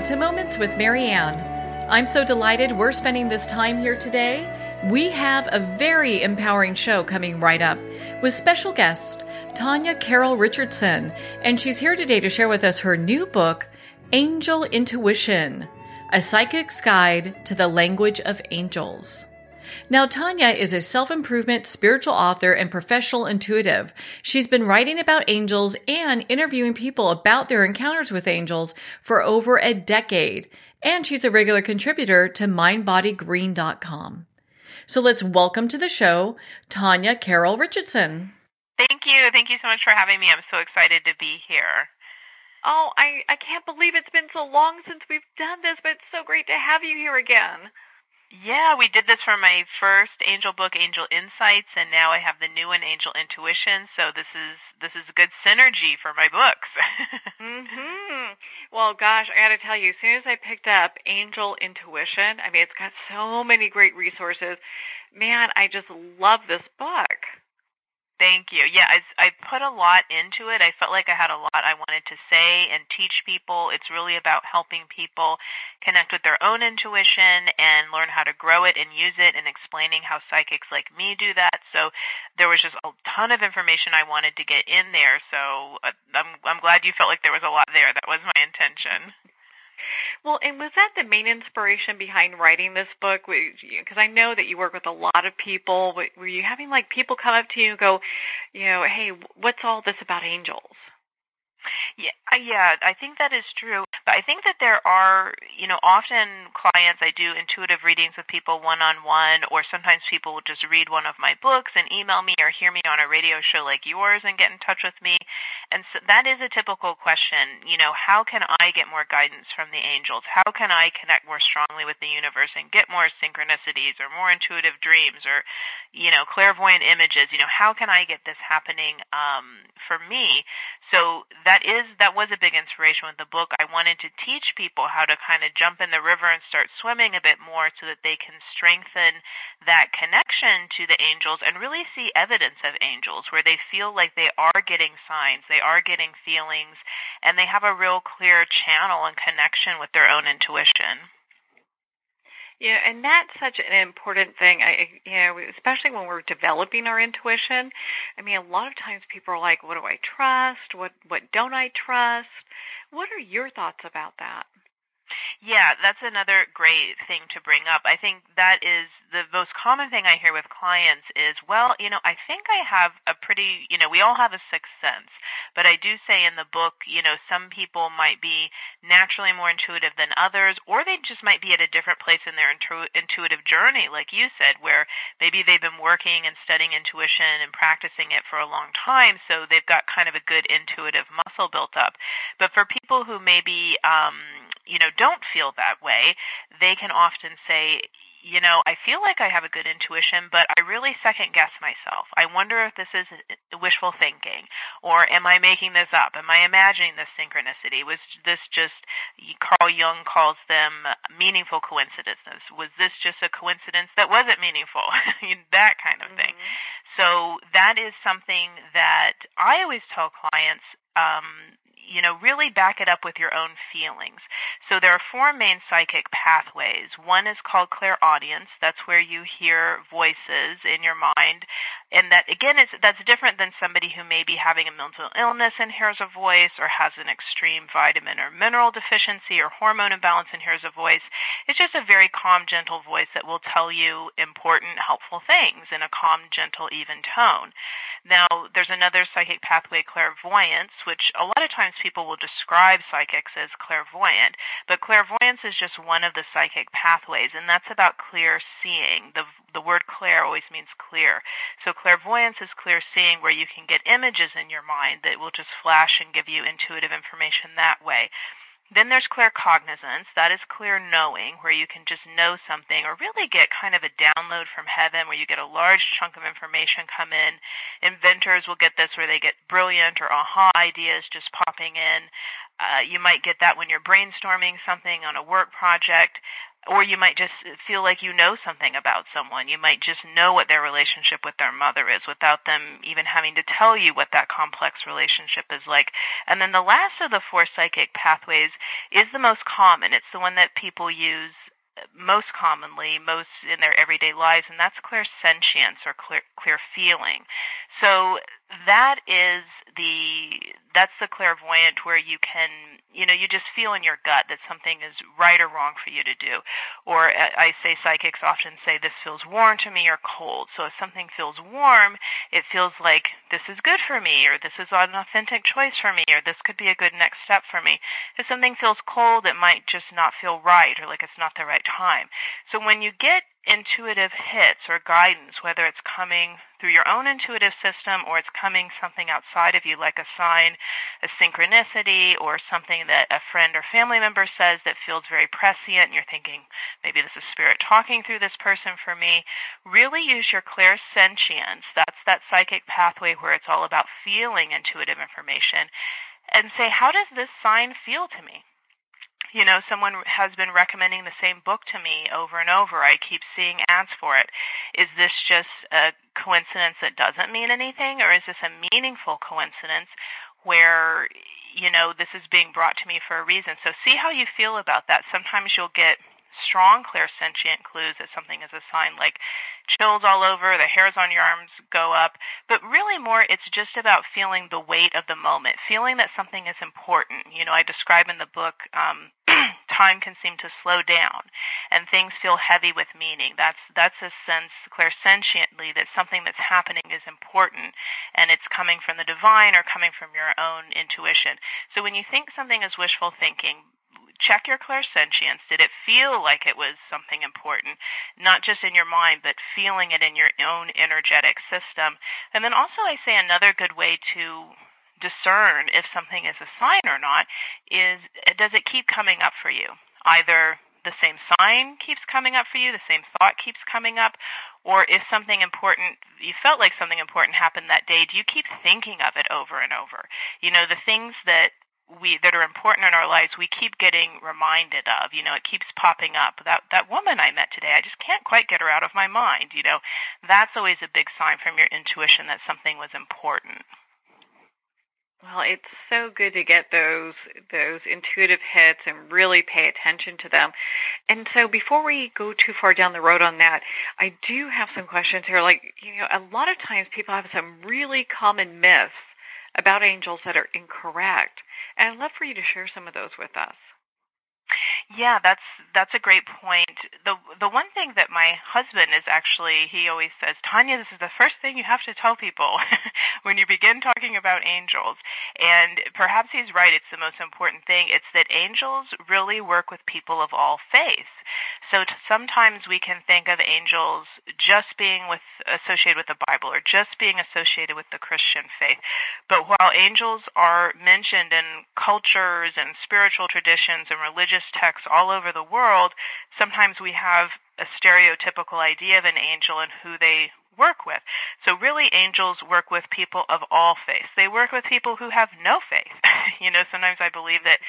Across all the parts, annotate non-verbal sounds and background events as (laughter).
Welcome to Moments with Marianne. I'm so delighted we're spending this time here today. We have a very empowering show coming right up with special guest Tanya Carroll Richardson, and she's here today to share with us her new book, Angel Intuition A Psychic's Guide to the Language of Angels. Now, Tanya is a self improvement spiritual author and professional intuitive. She's been writing about angels and interviewing people about their encounters with angels for over a decade. And she's a regular contributor to mindbodygreen.com. So let's welcome to the show Tanya Carroll Richardson. Thank you. Thank you so much for having me. I'm so excited to be here. Oh, I, I can't believe it's been so long since we've done this, but it's so great to have you here again. Yeah, we did this for my first angel book, Angel Insights, and now I have the new one, Angel Intuition. So this is this is a good synergy for my books. (laughs) mhm. Well, gosh, I got to tell you, as soon as I picked up Angel Intuition, I mean, it's got so many great resources. Man, I just love this book. Thank you. Yeah, I, I put a lot into it. I felt like I had a lot I wanted to say and teach people. It's really about helping people connect with their own intuition and learn how to grow it and use it and explaining how psychics like me do that. So there was just a ton of information I wanted to get in there. So uh, I'm I'm glad you felt like there was a lot there. That was my intention. Well, and was that the main inspiration behind writing this book? Because I know that you work with a lot of people. Were you having like people come up to you and go, you know, hey, what's all this about angels? Yeah, yeah, I think that is true. But I think that there are, you know, often clients I do intuitive readings with people one on one, or sometimes people will just read one of my books and email me or hear me on a radio show like yours and get in touch with me. And so that is a typical question. You know, how can I get more guidance from the angels? How can I connect more strongly with the universe and get more synchronicities or more intuitive dreams or, you know, clairvoyant images? You know, how can I get this happening um, for me? So that is that was a big inspiration with the book. I wanted to teach people how to kind of jump in the river and start swimming a bit more so that they can strengthen that connection to the angels and really see evidence of angels where they feel like they are getting signs, they are getting feelings, and they have a real clear channel and connection with their own intuition. Yeah, and that's such an important thing. I, you know, especially when we're developing our intuition. I mean, a lot of times people are like, "What do I trust? What what don't I trust?" What are your thoughts about that? Yeah, that's another great thing to bring up. I think that is the most common thing I hear with clients is, well, you know, I think I have a pretty, you know, we all have a sixth sense, but I do say in the book, you know, some people might be naturally more intuitive than others, or they just might be at a different place in their intu- intuitive journey, like you said, where maybe they've been working and studying intuition and practicing it for a long time, so they've got kind of a good intuitive muscle built up. But for people who maybe, um, you know, don't feel that way, they can often say, you know, I feel like I have a good intuition, but I really second guess myself. I wonder if this is wishful thinking, or am I making this up? Am I imagining this synchronicity? Was this just, Carl Jung calls them meaningful coincidences. Was this just a coincidence that wasn't meaningful? (laughs) that kind of thing. Mm-hmm. So that is something that I always tell clients, um, you know, really back it up with your own feelings. So there are four main psychic pathways. One is called clairaudience. That's where you hear voices in your mind. And that, again, is, that's different than somebody who may be having a mental illness and hears a voice or has an extreme vitamin or mineral deficiency or hormone imbalance and hears a voice. It's just a very calm, gentle voice that will tell you important, helpful things in a calm, gentle, even tone. Now, there's another psychic pathway, clairvoyance, which a lot of times people will describe psychics as clairvoyant, but clairvoyance is just one of the psychic pathways, and that's about clear seeing. The, the word clair always means clear. So clairvoyance is clear seeing where you can get images in your mind that will just flash and give you intuitive information that way. Then there's claircognizance. That is clear knowing, where you can just know something or really get kind of a download from heaven where you get a large chunk of information come in. Inventors will get this where they get brilliant or aha ideas just popping in. Uh, you might get that when you're brainstorming something on a work project or you might just feel like you know something about someone. You might just know what their relationship with their mother is without them even having to tell you what that complex relationship is like. And then the last of the four psychic pathways is the most common. It's the one that people use most commonly, most in their everyday lives, and that's clairsentience or clear, clear feeling. So that is the that's the clairvoyant where you can you know you just feel in your gut that something is right or wrong for you to do. Or uh, i say psychics often say this feels warm to me or cold. So if something feels warm it feels like this is good for me or this is an authentic choice for me or this could be a good next step for me. If something feels cold it might just not feel right or like it's not the right time. So when you get intuitive hits or guidance, whether it's coming through your own intuitive system or it's coming something outside of you, like a sign, a synchronicity, or something that a friend or family member says that feels very prescient, and you're thinking, maybe this is spirit talking through this person for me. Really use your clairsentience. That's that psychic pathway where it's all about feeling intuitive information. And say, how does this sign feel to me? You know, someone has been recommending the same book to me over and over. I keep seeing ads for it. Is this just a coincidence that doesn't mean anything, or is this a meaningful coincidence where, you know, this is being brought to me for a reason? So see how you feel about that. Sometimes you'll get strong clairsentient clues that something is a sign like chills all over, the hairs on your arms go up, but really more it's just about feeling the weight of the moment, feeling that something is important. You know, I describe in the book um time can seem to slow down and things feel heavy with meaning. That's that's a sense clairsentiently that something that's happening is important and it's coming from the divine or coming from your own intuition. So when you think something is wishful thinking, check your clairsentience. Did it feel like it was something important, not just in your mind, but feeling it in your own energetic system? And then also, I say another good way to discern if something is a sign or not is does it keep coming up for you? Either the same sign keeps coming up for you, the same thought keeps coming up, or if something important, you felt like something important happened that day, do you keep thinking of it over and over? You know, the things that we that are important in our lives we keep getting reminded of you know it keeps popping up that that woman i met today i just can't quite get her out of my mind you know that's always a big sign from your intuition that something was important well, it's so good to get those those intuitive hits and really pay attention to them. And so before we go too far down the road on that, I do have some questions here. Like, you know, a lot of times people have some really common myths about angels that are incorrect. And I'd love for you to share some of those with us. Yeah, that's that's a great point. The the one thing that my husband is actually he always says, Tanya, this is the first thing you have to tell people (laughs) when you begin talking about angels. And perhaps he's right, it's the most important thing. It's that angels really work with people of all faiths. So t- sometimes we can think of angels just being with associated with the Bible or just being associated with the Christian faith. But while angels are mentioned in cultures and spiritual traditions and religious texts all over the world, sometimes we have a stereotypical idea of an angel and who they work with. So really angels work with people of all faiths. They work with people who have no faith. (laughs) you know, sometimes I believe that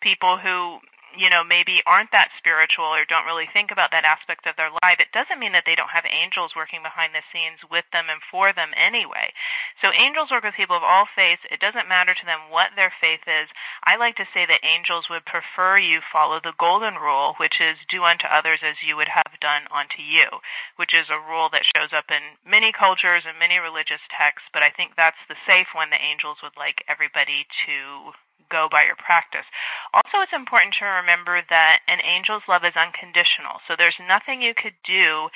people who you know, maybe aren't that spiritual or don't really think about that aspect of their life, it doesn't mean that they don't have angels working behind the scenes with them and for them anyway. So angels work with people of all faiths. It doesn't matter to them what their faith is. I like to say that angels would prefer you follow the golden rule, which is do unto others as you would have done unto you, which is a rule that shows up in many cultures and many religious texts, but I think that's the safe one that angels would like everybody to go by your practice. Also, it's important to remember that an angel's love is unconditional. So there's nothing you could do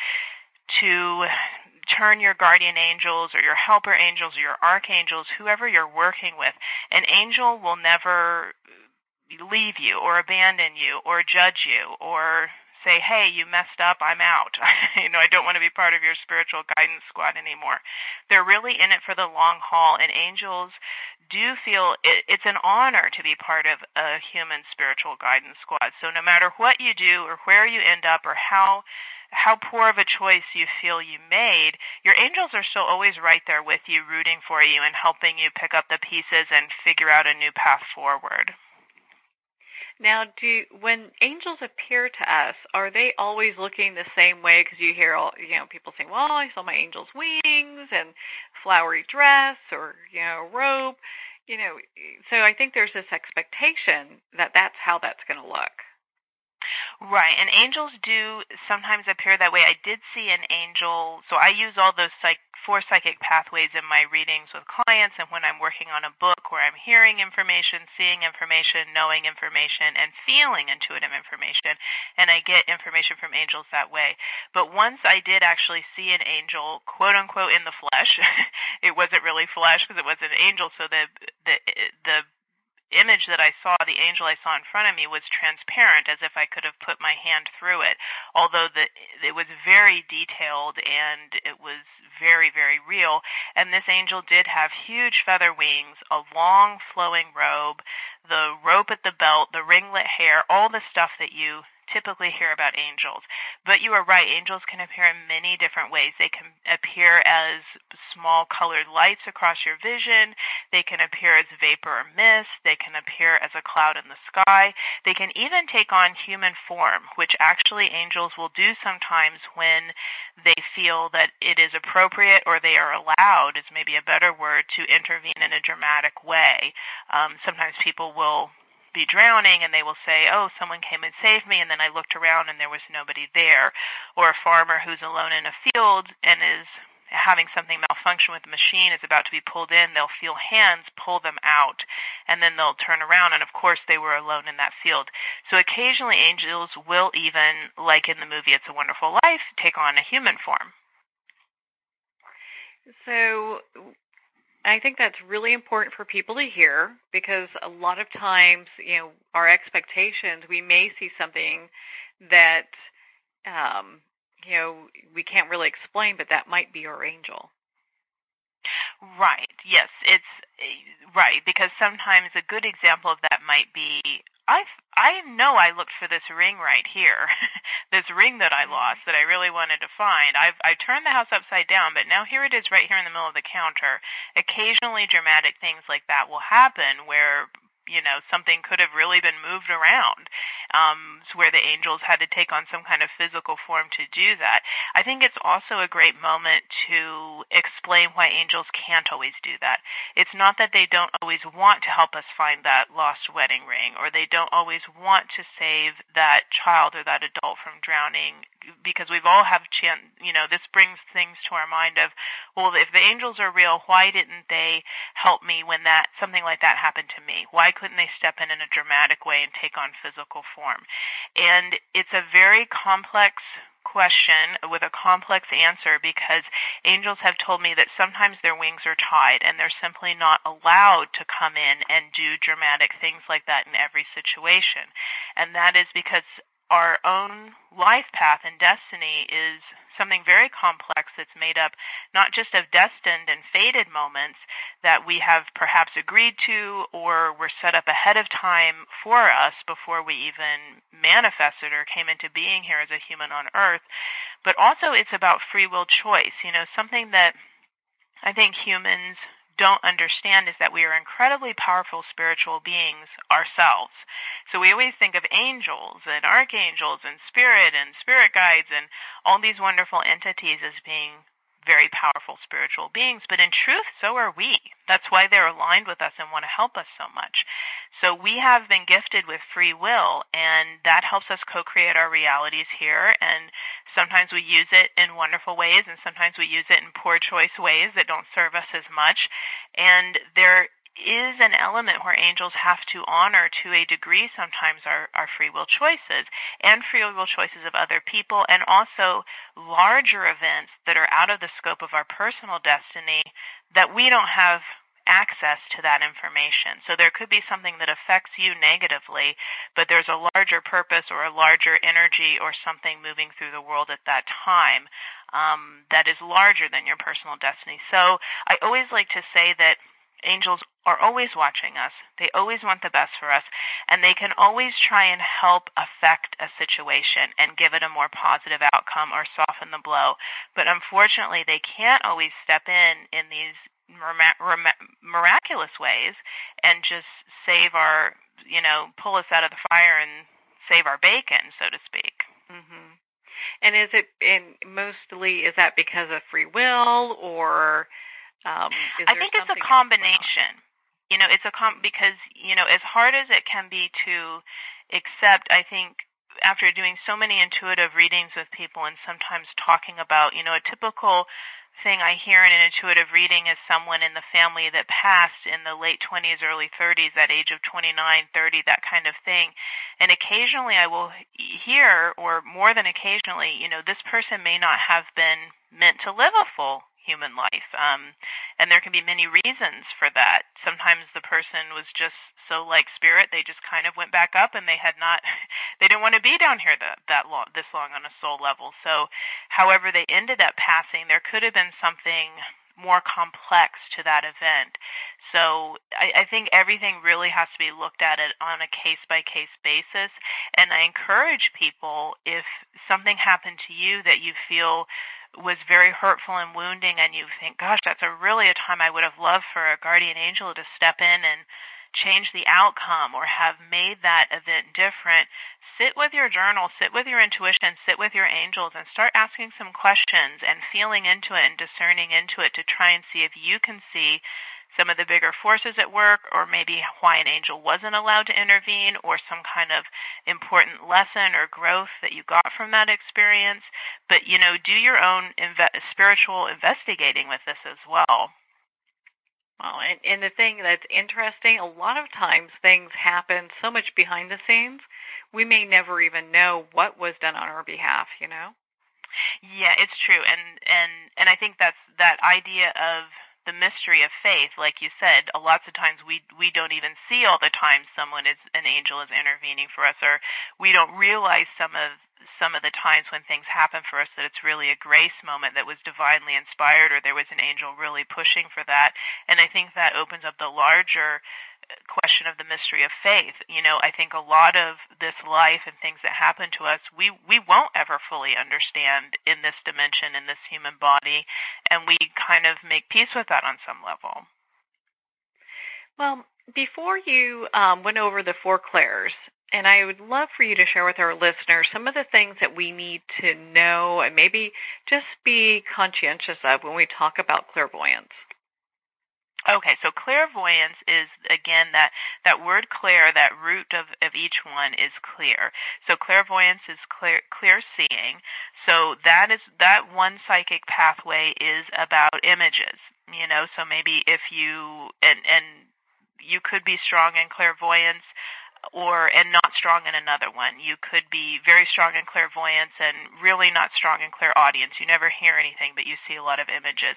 to turn your guardian angels or your helper angels or your archangels, whoever you're working with. An angel will never leave you or abandon you or judge you or say, hey, you messed up, I'm out. (laughs) you know, I don't want to be part of your spiritual guidance squad anymore. They're really in it for the long haul, and angels do feel it, it's an honor to be part of a human spiritual guidance squad. So no matter what you do or where you end up or how how poor of a choice you feel you made, your angels are still always right there with you, rooting for you and helping you pick up the pieces and figure out a new path forward. Now, do when angels appear to us, are they always looking the same way? Because you hear all you know people saying, "Well, I saw my angel's wings and flowery dress, or you know, robe." You know, so I think there's this expectation that that's how that's going to look. Right, and angels do sometimes appear that way. I did see an angel, so I use all those psych, four psychic pathways in my readings with clients and when I'm working on a book where I'm hearing information, seeing information, knowing information, and feeling intuitive information, and I get information from angels that way. But once I did actually see an angel, quote unquote, in the flesh, (laughs) it wasn't really flesh because it was an angel, so the the the image that I saw, the angel I saw in front of me, was transparent, as if I could have put my hand through it. Although the, it was very detailed and it was very, very real. And this angel did have huge feather wings, a long flowing robe, the rope at the belt, the ringlet hair, all the stuff that you typically hear about angels. But you are right, angels can appear in many different ways. They can appear as small colored lights across your vision, they can appear as vapor or mist, they can appear as a cloud in the sky, they can even take on human form, which actually angels will do sometimes when they feel that it is appropriate or they are allowed, is maybe a better word, to intervene in a dramatic way. Um, sometimes people will be drowning and they will say, oh, someone came and saved me, and then I looked around and there was nobody there. Or a farmer who's alone in a field and is having something malfunction with the machine is about to be pulled in, they'll feel hands pull them out, and then they'll turn around, and of course they were alone in that field. So occasionally angels will even, like in the movie It's a Wonderful Life, take on a human form. So I think that's really important for people to hear because a lot of times, you know, our expectations, we may see something that, um, you know, we can't really explain, but that might be our angel. Right. Yes, it's eh, right because sometimes a good example of that might be I I know I looked for this ring right here, (laughs) this ring that I lost that I really wanted to find. I've I turned the house upside down, but now here it is right here in the middle of the counter. Occasionally, dramatic things like that will happen where you know something could have really been moved around um where the angels had to take on some kind of physical form to do that. I think it's also a great moment to explain why angels can't always do that. It's not that they don't always want to help us find that lost wedding ring or they don't always want to save that child or that adult from drowning because we've all have chance you know this brings things to our mind of well if the angels are real why didn't they help me when that something like that happened to me? Why couldn't they step in in a dramatic way and take on physical form? And it's a very complex question with a complex answer because angels have told me that sometimes their wings are tied and they're simply not allowed to come in and do dramatic things like that in every situation. And that is because our own life path and destiny is something very complex that's made up not just of destined and fated moments that we have perhaps agreed to or were set up ahead of time for us before we even manifested or came into being here as a human on earth, but also it's about free will choice, you know, something that I think humans don't understand is that we are incredibly powerful spiritual beings ourselves. So we always think of angels and archangels and spirit and spirit guides and all these wonderful entities as being very powerful spiritual beings, but in truth, so are we. That's why they're aligned with us and want to help us so much. So we have been gifted with free will, and that helps us co-create our realities here. And sometimes we use it in wonderful ways, and sometimes we use it in poor choice ways that don't serve us as much. And there is an element where angels have to honor to a degree sometimes our, our free will choices and free will choices of other people and also larger events that are out of the scope of our personal destiny that we don't have access to that information. So there could be something that affects you negatively, but there's a larger purpose or a larger energy or something moving through the world at that time um, that is larger than your personal destiny. So I always like to say that angels are always watching us. They always want the best for us, and they can always try and help affect a situation and give it a more positive outcome or soften the blow. But unfortunately, they can't always step in in these miraculous ways and just save our you know, pull us out of the fire and save our bacon, so to speak. Mm-hmm. And is it in mostly is that because of free will or um I think it's a combination. You know, it's a com because, you know, as hard as it can be to accept, I think after doing so many intuitive readings with people and sometimes talking about, you know, a typical thing I hear in an intuitive reading is someone in the family that passed in the late 20s, early 30s, that age of 29, 30, that kind of thing. And occasionally I will hear, or more than occasionally, you know, this person may not have been meant to live a full human life. Um, and there can be many reasons for that. Sometimes the person was just so like spirit, they just kind of went back up and they had not, (laughs) they didn't want to be down here that, that long, this long on a soul level. So however they ended up passing, there could have been something more complex to that event. So I, I think everything really has to be looked at it on a case by case basis. And I encourage people if something happened to you that you feel was very hurtful and wounding and you think, gosh, that's a really a time I would have loved for a guardian angel to step in and change the outcome or have made that event different, sit with your journal, sit with your intuition, sit with your angels and start asking some questions and feeling into it and discerning into it to try and see if you can see some of the bigger forces at work, or maybe why an angel wasn't allowed to intervene, or some kind of important lesson or growth that you got from that experience. But, you know, do your own inve- spiritual investigating with this as well. Well, and, and the thing that's interesting, a lot of times things happen so much behind the scenes, we may never even know what was done on our behalf, you know? Yeah, it's true. And and and I think that's that idea of the mystery of faith, like you said, a lots of times we we don't even see all the time someone is an angel is intervening for us, or we don't realize some of some of the times when things happen for us that it's really a grace moment that was divinely inspired, or there was an angel really pushing for that. And I think that opens up the larger question of the mystery of faith. You know, I think a lot of this life and things that happen to us, we we won't ever fully understand in this dimension in this human body, and we kind of make peace with that on some level. Well, before you um, went over the four clairs, and I would love for you to share with our listeners some of the things that we need to know and maybe just be conscientious of when we talk about clairvoyance. Okay, so clairvoyance is again that that word clair, that root of of each one is clear. So clairvoyance is clear clear seeing. So that is that one psychic pathway is about images. You know, so maybe if you and and you could be strong in clairvoyance or and not strong in another one. You could be very strong in clairvoyance and really not strong in clairaudience. You never hear anything, but you see a lot of images.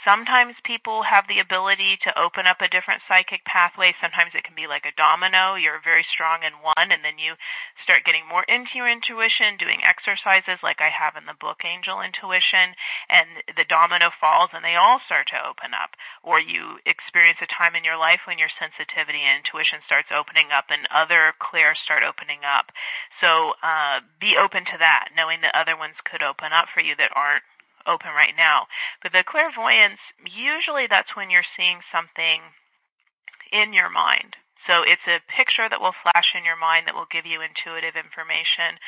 Sometimes people have the ability to open up a different psychic pathway. Sometimes it can be like a domino. You're very strong in one, and then you start getting more into your intuition, doing exercises like I have in the book Angel Intuition, and the domino falls and they all start to open up. Or you experience a time in your life when your sensitivity and intuition starts opening up and other clairs start opening up. So uh, be open to that, knowing that other ones could open up for you that aren't open right now. But the clairvoyance, usually that's when you're seeing something in your mind. So it's a picture that will flash in your mind that will give you intuitive information.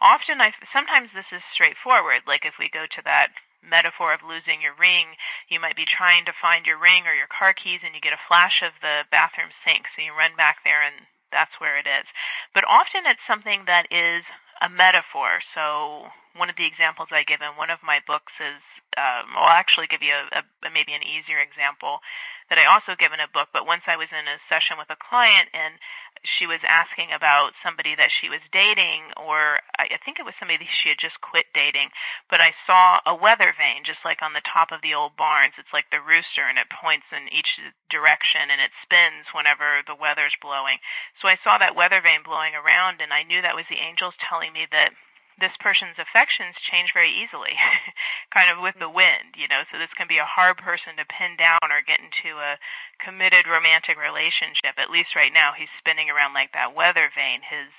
Often, I sometimes this is straightforward. Like if we go to that metaphor of losing your ring, you might be trying to find your ring or your car keys, and you get a flash of the bathroom sink. So you run back there, and that's where it is. But often it's something that is a metaphor. So one of the examples I give in one of my books is, um, I'll actually give you a, a, maybe an easier example that I also give in a book. But once I was in a session with a client and she was asking about somebody that she was dating, or I, I think it was somebody she had just quit dating. But I saw a weather vane just like on the top of the old barns. It's like the rooster, and it points in each direction and it spins whenever the weather's blowing. So I saw that weather vane blowing around, and I knew that was the angels telling me that this person's affections change very easily, (laughs) kind of with the wind, you know. So this can be a hard person to pin down or get into a committed romantic relationship. At least right now, he's spinning around like that weather vane. His,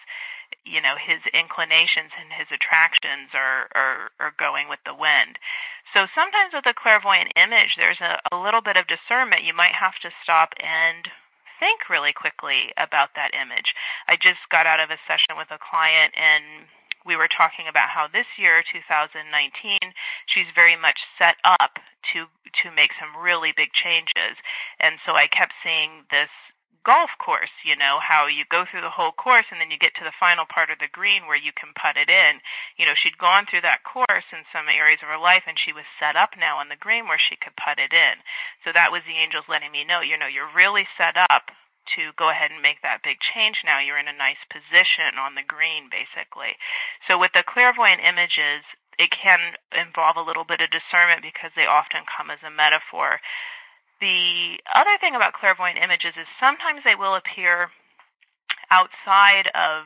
you know, his inclinations and his attractions are are, are going with the wind. So sometimes with a clairvoyant image, there's a, a little bit of discernment. You might have to stop and think really quickly about that image. I just got out of a session with a client and we were talking about how this year 2019 she's very much set up to to make some really big changes and so i kept seeing this golf course, you know, how you go through the whole course and then you get to the final part of the green where you can putt it in. You know, she'd gone through that course in some areas of her life and she was set up now on the green where she could putt it in. So that was the angels letting me know, you know, you're really set up to go ahead and make that big change now. You're in a nice position on the green, basically. So with the clairvoyant images, it can involve a little bit of discernment because they often come as a metaphor the other thing about clairvoyant images is sometimes they will appear outside of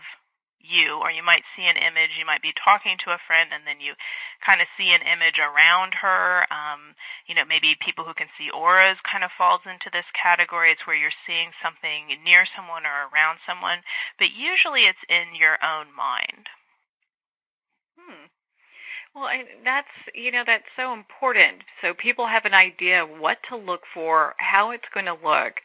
you, or you might see an image, you might be talking to a friend, and then you kind of see an image around her. Um, you know, maybe people who can see auras kind of falls into this category. It's where you're seeing something near someone or around someone, but usually it's in your own mind. Well, and that's you know that's so important. So people have an idea what to look for, how it's going to look,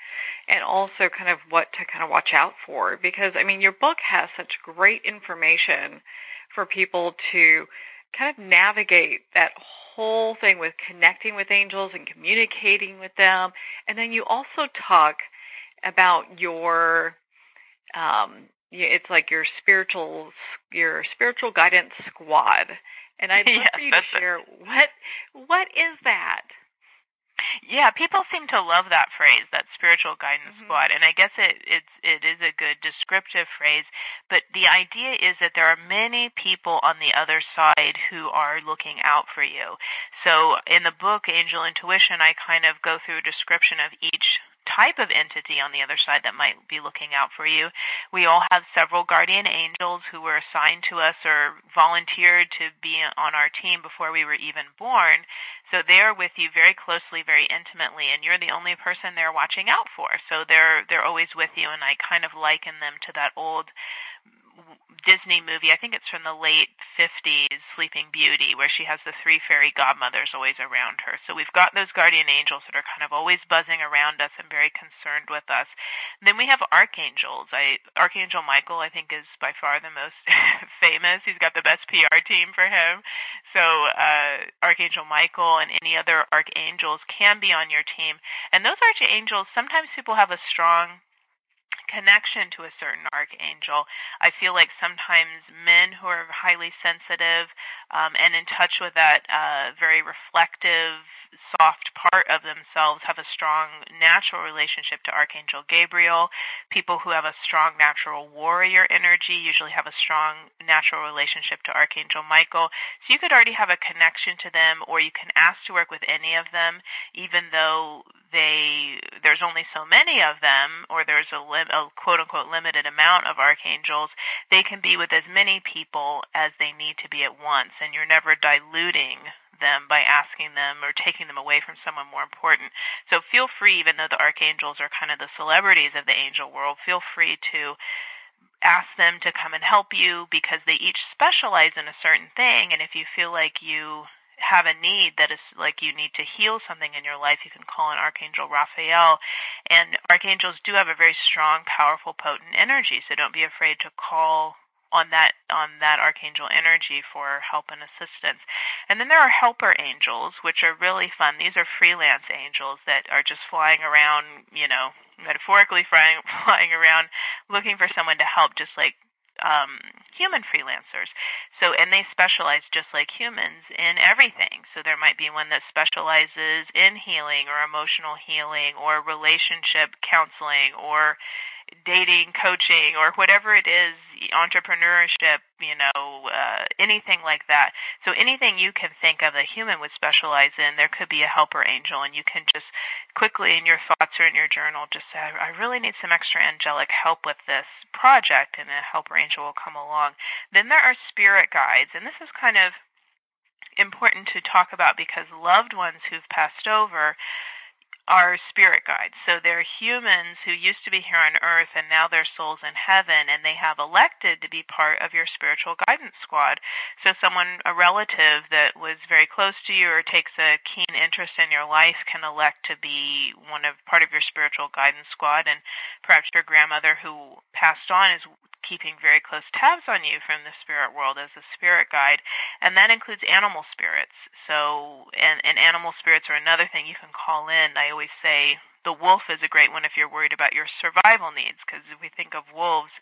and also kind of what to kind of watch out for. Because I mean, your book has such great information for people to kind of navigate that whole thing with connecting with angels and communicating with them. And then you also talk about your um, it's like your spiritual your spiritual guidance squad and I'd (laughs) love yes, for you to share what what is that? Yeah, people seem to love that phrase, that spiritual guidance mm-hmm. squad, and I guess it it's it is a good descriptive phrase. But the idea is that there are many people on the other side who are looking out for you. So in the book Angel Intuition, I kind of go through a description of each type of entity on the other side that might be looking out for you. We all have several guardian angels who were assigned to us or volunteered to be on our team before we were even born. So they're with you very closely, very intimately, and you're the only person they're watching out for. So they're they're always with you, and I kind of liken them to that old Disney movie. I think it's from the late 50s, Sleeping Beauty, where she has the three fairy godmothers always around her. So we've got those guardian angels that are kind of always buzzing around us and very concerned with us. And then we have archangels. I Archangel Michael, I think, is by far the most (laughs) famous. He's got the best PR team for him. So uh, Archangel Michael and any other archangels can be on your team. And those archangels, sometimes people have a strong connection to a certain archangel. I feel like sometimes men who are highly sensitive um, and in touch with that uh, very reflective, soft part of themselves have a strong natural relationship to Archangel Gabriel. People who have a strong natural warrior energy usually have a strong natural relationship to Archangel Michael. So you could already have a connection to them, or you can ask to work with any of them, even though they there's only so many of them, or there's a, lim, a quote unquote limited amount of archangels. They can be with as many people as they need to be at once, and you're never diluting them by asking them or taking them away from someone more important. So feel free, even though the archangels are kind of the celebrities of the angel world, feel free to ask them to come and help you because they each specialize in a certain thing. And if you feel like you have a need that is like you need to heal something in your life, you can call on Archangel Raphael. And archangels do have a very strong, powerful, potent energy, so don't be afraid to call on that on that archangel energy for help and assistance. And then there are helper angels, which are really fun. These are freelance angels that are just flying around, you know, metaphorically flying (laughs) flying around looking for someone to help just like um, human freelancers. So, and they specialize just like humans in everything. So there might be one that specializes in healing or emotional healing or relationship counseling or dating coaching or whatever it is, entrepreneurship, you know, uh, anything like that. So anything you can think of a human would specialize in, there could be a helper angel, and you can just quickly in your thoughts or in your journal just say, I really need some extra angelic help with this project, and a helper angel will come along. Then there are spirit guides, and this is kind of important to talk about because loved ones who've passed over are spirit guides. So they're humans who used to be here on earth and now they're souls in heaven and they have elected to be part of your spiritual guidance squad. So someone, a relative that was very close to you or takes a keen interest in your life can elect to be one of part of your spiritual guidance squad and perhaps your grandmother who passed on is keeping very close tabs on you from the spirit world as a spirit guide, and that includes animal spirits. So, and, and animal spirits are another thing you can call in. I always say the wolf is a great one if you're worried about your survival needs, because if we think of wolves,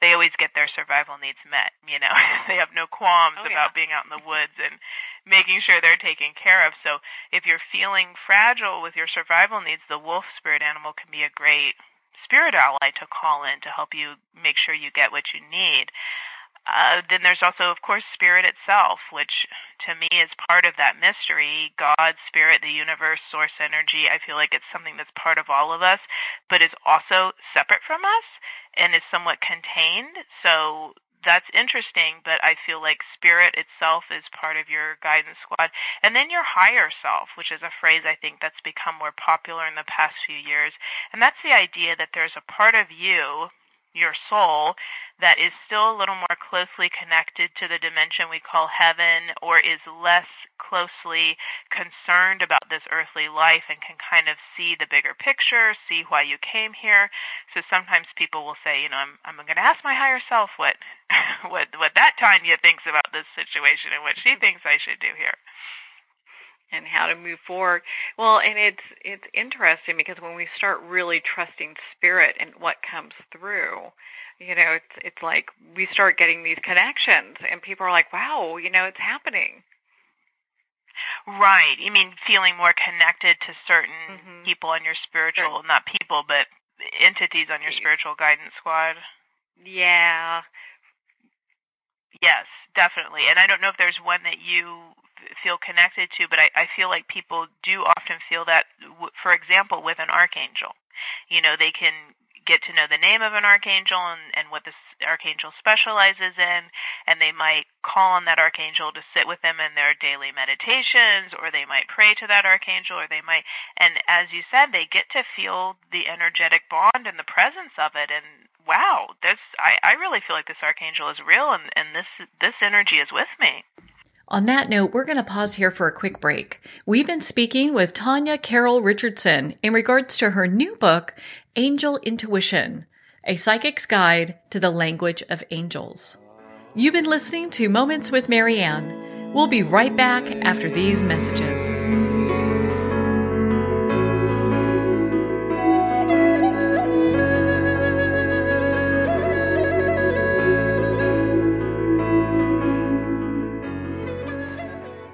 they always get their survival needs met. You know, (laughs) they have no qualms oh, yeah. about being out in the woods and making sure they're taken care of. So, if you're feeling fragile with your survival needs, the wolf spirit animal can be a great spirit ally to call in to help you make sure you get what you need. Uh, then there's also, of course, spirit itself, which to me is part of that mystery. God, spirit, the universe, source energy. I feel like it's something that's part of all of us, but is also separate from us and is somewhat contained. So that's interesting, but I feel like spirit itself is part of your guidance squad. And then your higher self, which is a phrase I think that's become more popular in the past few years. And that's the idea that there's a part of you your soul that is still a little more closely connected to the dimension we call heaven or is less closely concerned about this earthly life and can kind of see the bigger picture, see why you came here. So sometimes people will say, you know, I'm I'm going to ask my higher self what (laughs) what what that Tanya thinks about this situation and what she thinks I should do here and how to move forward. Well, and it's it's interesting because when we start really trusting spirit and what comes through, you know, it's it's like we start getting these connections and people are like, "Wow, you know, it's happening." Right. You mean feeling more connected to certain mm-hmm. people on your spiritual, sure. not people, but entities on your spiritual guidance squad? Yeah. Yes, definitely. And I don't know if there's one that you feel connected to, but I, I feel like people do often feel that, for example, with an archangel. You know, they can get to know the name of an archangel and, and what this archangel specializes in, and they might call on that archangel to sit with them in their daily meditations, or they might pray to that archangel, or they might, and as you said, they get to feel the energetic bond and the presence of it, and wow, this I, I really feel like this archangel is real, and, and this this energy is with me. On that note, we're going to pause here for a quick break. We've been speaking with Tanya Carroll Richardson in regards to her new book, Angel Intuition A Psychic's Guide to the Language of Angels. You've been listening to Moments with Marianne. We'll be right back after these messages.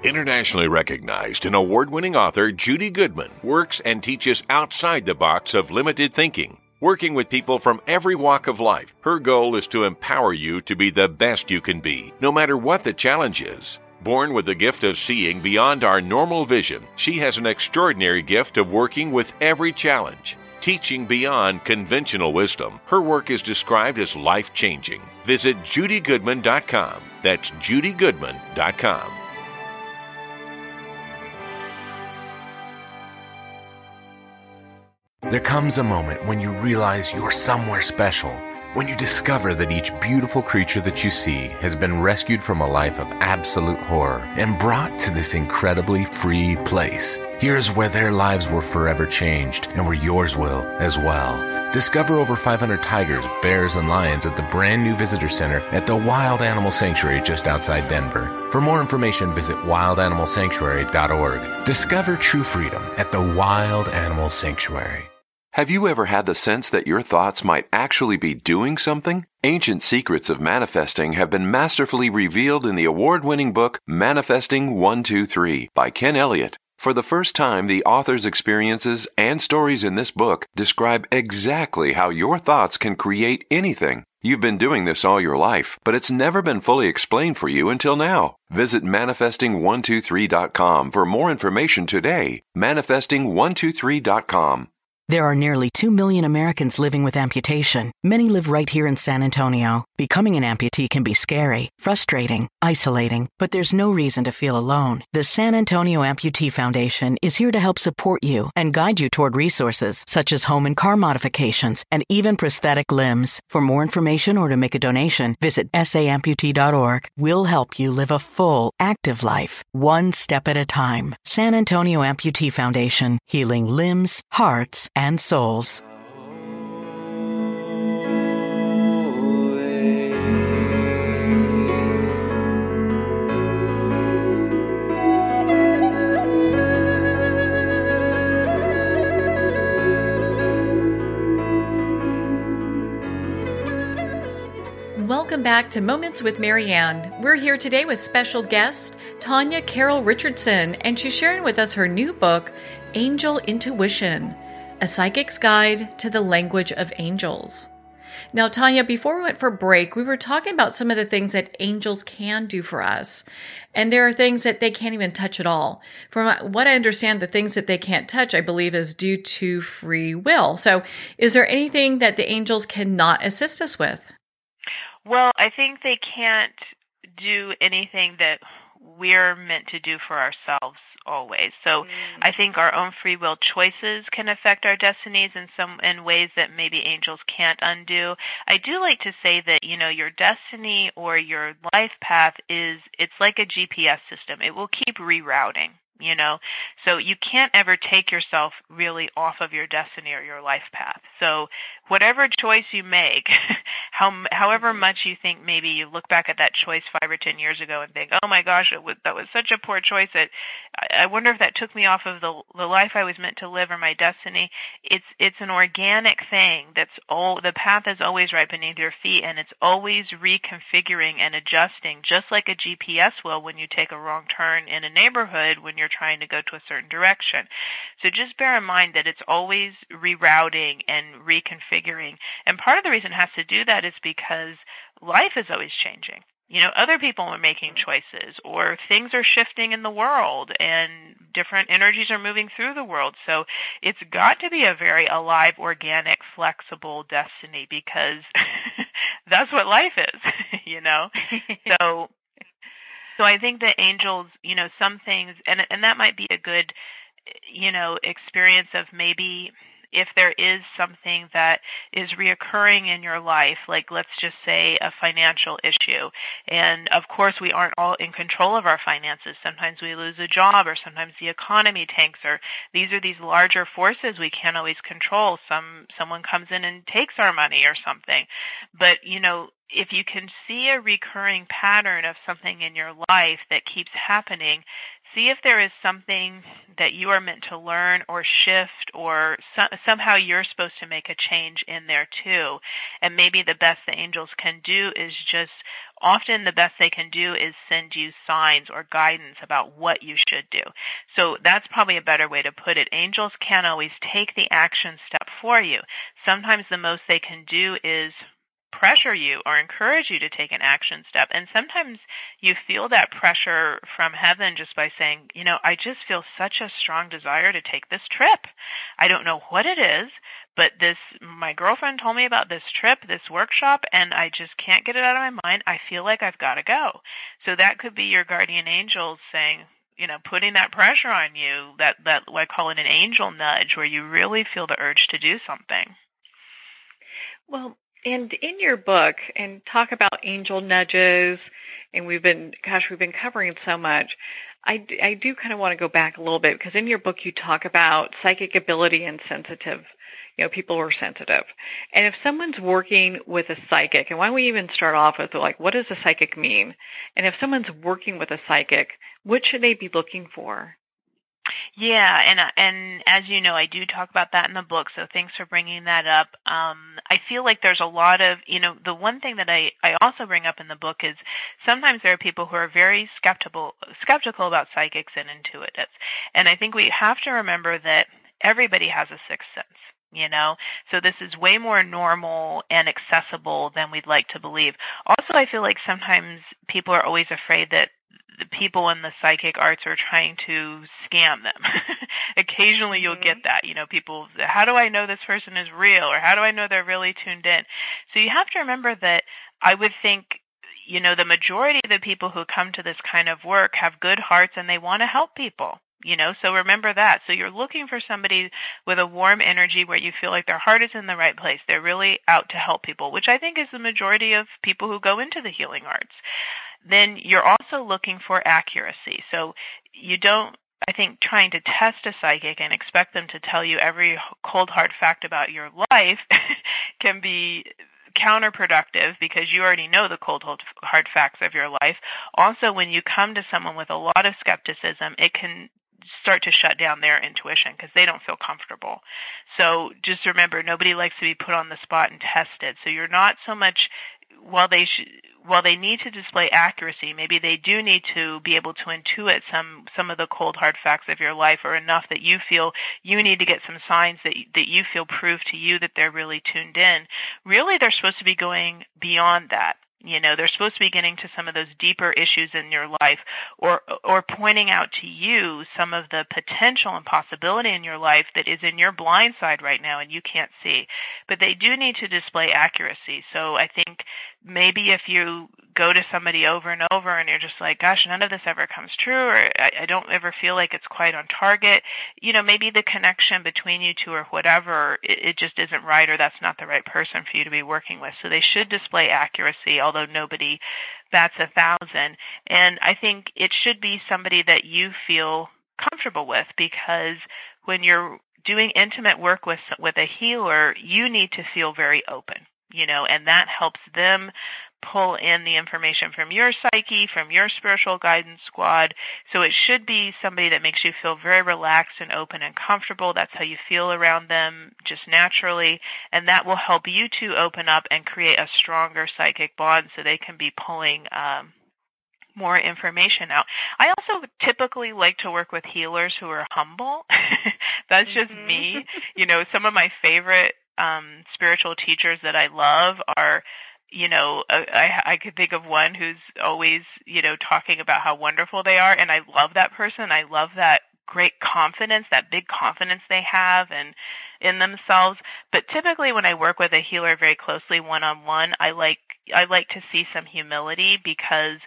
Internationally recognized and award winning author Judy Goodman works and teaches outside the box of limited thinking. Working with people from every walk of life, her goal is to empower you to be the best you can be, no matter what the challenge is. Born with the gift of seeing beyond our normal vision, she has an extraordinary gift of working with every challenge. Teaching beyond conventional wisdom, her work is described as life changing. Visit judygoodman.com. That's judygoodman.com. There comes a moment when you realize you're somewhere special. When you discover that each beautiful creature that you see has been rescued from a life of absolute horror and brought to this incredibly free place. Here's where their lives were forever changed and where yours will as well. Discover over 500 tigers, bears, and lions at the brand new visitor center at the Wild Animal Sanctuary just outside Denver. For more information, visit wildanimalsanctuary.org. Discover true freedom at the Wild Animal Sanctuary. Have you ever had the sense that your thoughts might actually be doing something? Ancient secrets of manifesting have been masterfully revealed in the award winning book Manifesting 123 by Ken Elliott. For the first time, the author's experiences and stories in this book describe exactly how your thoughts can create anything. You've been doing this all your life, but it's never been fully explained for you until now. Visit manifesting123.com for more information today. Manifesting123.com. There are nearly 2 million Americans living with amputation. Many live right here in San Antonio. Becoming an amputee can be scary, frustrating, isolating, but there's no reason to feel alone. The San Antonio Amputee Foundation is here to help support you and guide you toward resources such as home and car modifications and even prosthetic limbs. For more information or to make a donation, visit saamputee.org. We'll help you live a full, active life, one step at a time. San Antonio Amputee Foundation, healing limbs, hearts, and souls. Welcome back to Moments with Marianne. We're here today with special guest Tanya Carroll Richardson, and she's sharing with us her new book, Angel Intuition A Psychic's Guide to the Language of Angels. Now, Tanya, before we went for break, we were talking about some of the things that angels can do for us. And there are things that they can't even touch at all. From what I understand, the things that they can't touch, I believe, is due to free will. So, is there anything that the angels cannot assist us with? Well, I think they can't do anything that we're meant to do for ourselves always. So mm. I think our own free will choices can affect our destinies in some in ways that maybe angels can't undo. I do like to say that, you know, your destiny or your life path is it's like a GPS system. It will keep rerouting you know so you can't ever take yourself really off of your destiny or your life path so whatever choice you make (laughs) how however mm-hmm. much you think maybe you look back at that choice 5 or 10 years ago and think oh my gosh it was, that was such a poor choice that I wonder if that took me off of the the life I was meant to live or my destiny it's it's an organic thing that's all the path is always right beneath your feet and it's always reconfiguring and adjusting just like a GPS will when you take a wrong turn in a neighborhood when you're trying to go to a certain direction. So just bear in mind that it's always rerouting and reconfiguring. And part of the reason it has to do that is because life is always changing. You know, other people are making choices or things are shifting in the world and different energies are moving through the world. So it's got to be a very alive, organic, flexible destiny because (laughs) that's what life is, (laughs) you know? (laughs) so so I think that angels, you know, some things, and and that might be a good, you know, experience of maybe if there is something that is reoccurring in your life, like let's just say a financial issue. And of course, we aren't all in control of our finances. Sometimes we lose a job or sometimes the economy tanks or these are these larger forces we can't always control. Some, someone comes in and takes our money or something. But, you know, if you can see a recurring pattern of something in your life that keeps happening, see if there is something that you are meant to learn or shift or so, somehow you're supposed to make a change in there too. And maybe the best the angels can do is just often the best they can do is send you signs or guidance about what you should do. So that's probably a better way to put it. Angels can't always take the action step for you. Sometimes the most they can do is pressure you or encourage you to take an action step. And sometimes you feel that pressure from heaven just by saying, you know, I just feel such a strong desire to take this trip. I don't know what it is, but this, my girlfriend told me about this trip, this workshop, and I just can't get it out of my mind. I feel like I've got to go. So that could be your guardian angels saying, you know, putting that pressure on you, that, that, I call it an angel nudge, where you really feel the urge to do something. Well, and in your book, and talk about angel nudges, and we've been, gosh, we've been covering so much. I, I do kind of want to go back a little bit because in your book you talk about psychic ability and sensitive, you know, people who are sensitive. And if someone's working with a psychic, and why don't we even start off with like, what does a psychic mean? And if someone's working with a psychic, what should they be looking for? Yeah, and uh, and as you know, I do talk about that in the book. So thanks for bringing that up. Um, I feel like there's a lot of you know the one thing that I I also bring up in the book is sometimes there are people who are very skeptical skeptical about psychics and intuitives, and I think we have to remember that everybody has a sixth sense you know so this is way more normal and accessible than we'd like to believe also i feel like sometimes people are always afraid that the people in the psychic arts are trying to scam them. (laughs) Occasionally you'll mm-hmm. get that, you know, people, how do I know this person is real or how do I know they're really tuned in? So you have to remember that I would think you know, the majority of the people who come to this kind of work have good hearts and they want to help people. You know, so remember that. So you're looking for somebody with a warm energy where you feel like their heart is in the right place. They're really out to help people, which I think is the majority of people who go into the healing arts. Then you're also looking for accuracy. So you don't I think trying to test a psychic and expect them to tell you every cold hard fact about your life (laughs) can be counterproductive because you already know the cold hard facts of your life. Also, when you come to someone with a lot of skepticism, it can start to shut down their intuition because they don't feel comfortable. So just remember, nobody likes to be put on the spot and tested. So you're not so much while they sh- while they need to display accuracy, maybe they do need to be able to intuit some some of the cold hard facts of your life, or enough that you feel you need to get some signs that that you feel prove to you that they're really tuned in. Really, they're supposed to be going beyond that. You know, they're supposed to be getting to some of those deeper issues in your life or or pointing out to you some of the potential and possibility in your life that is in your blind side right now and you can't see. But they do need to display accuracy. So I think maybe if you go to somebody over and over and you're just like, gosh, none of this ever comes true or I, I don't ever feel like it's quite on target, you know, maybe the connection between you two or whatever, it, it just isn't right or that's not the right person for you to be working with. So they should display accuracy, although nobody bats a thousand. And I think it should be somebody that you feel comfortable with because when you're doing intimate work with with a healer, you need to feel very open you know, and that helps them pull in the information from your psyche, from your spiritual guidance squad. So it should be somebody that makes you feel very relaxed and open and comfortable. That's how you feel around them just naturally. And that will help you to open up and create a stronger psychic bond so they can be pulling, um, more information out. I also typically like to work with healers who are humble. (laughs) That's just mm-hmm. me. You know, some of my favorite um, spiritual teachers that I love are you know, I I could think of one who's always, you know, talking about how wonderful they are and I love that person. I love that great confidence, that big confidence they have and in themselves. But typically when I work with a healer very closely one on one, I like I like to see some humility because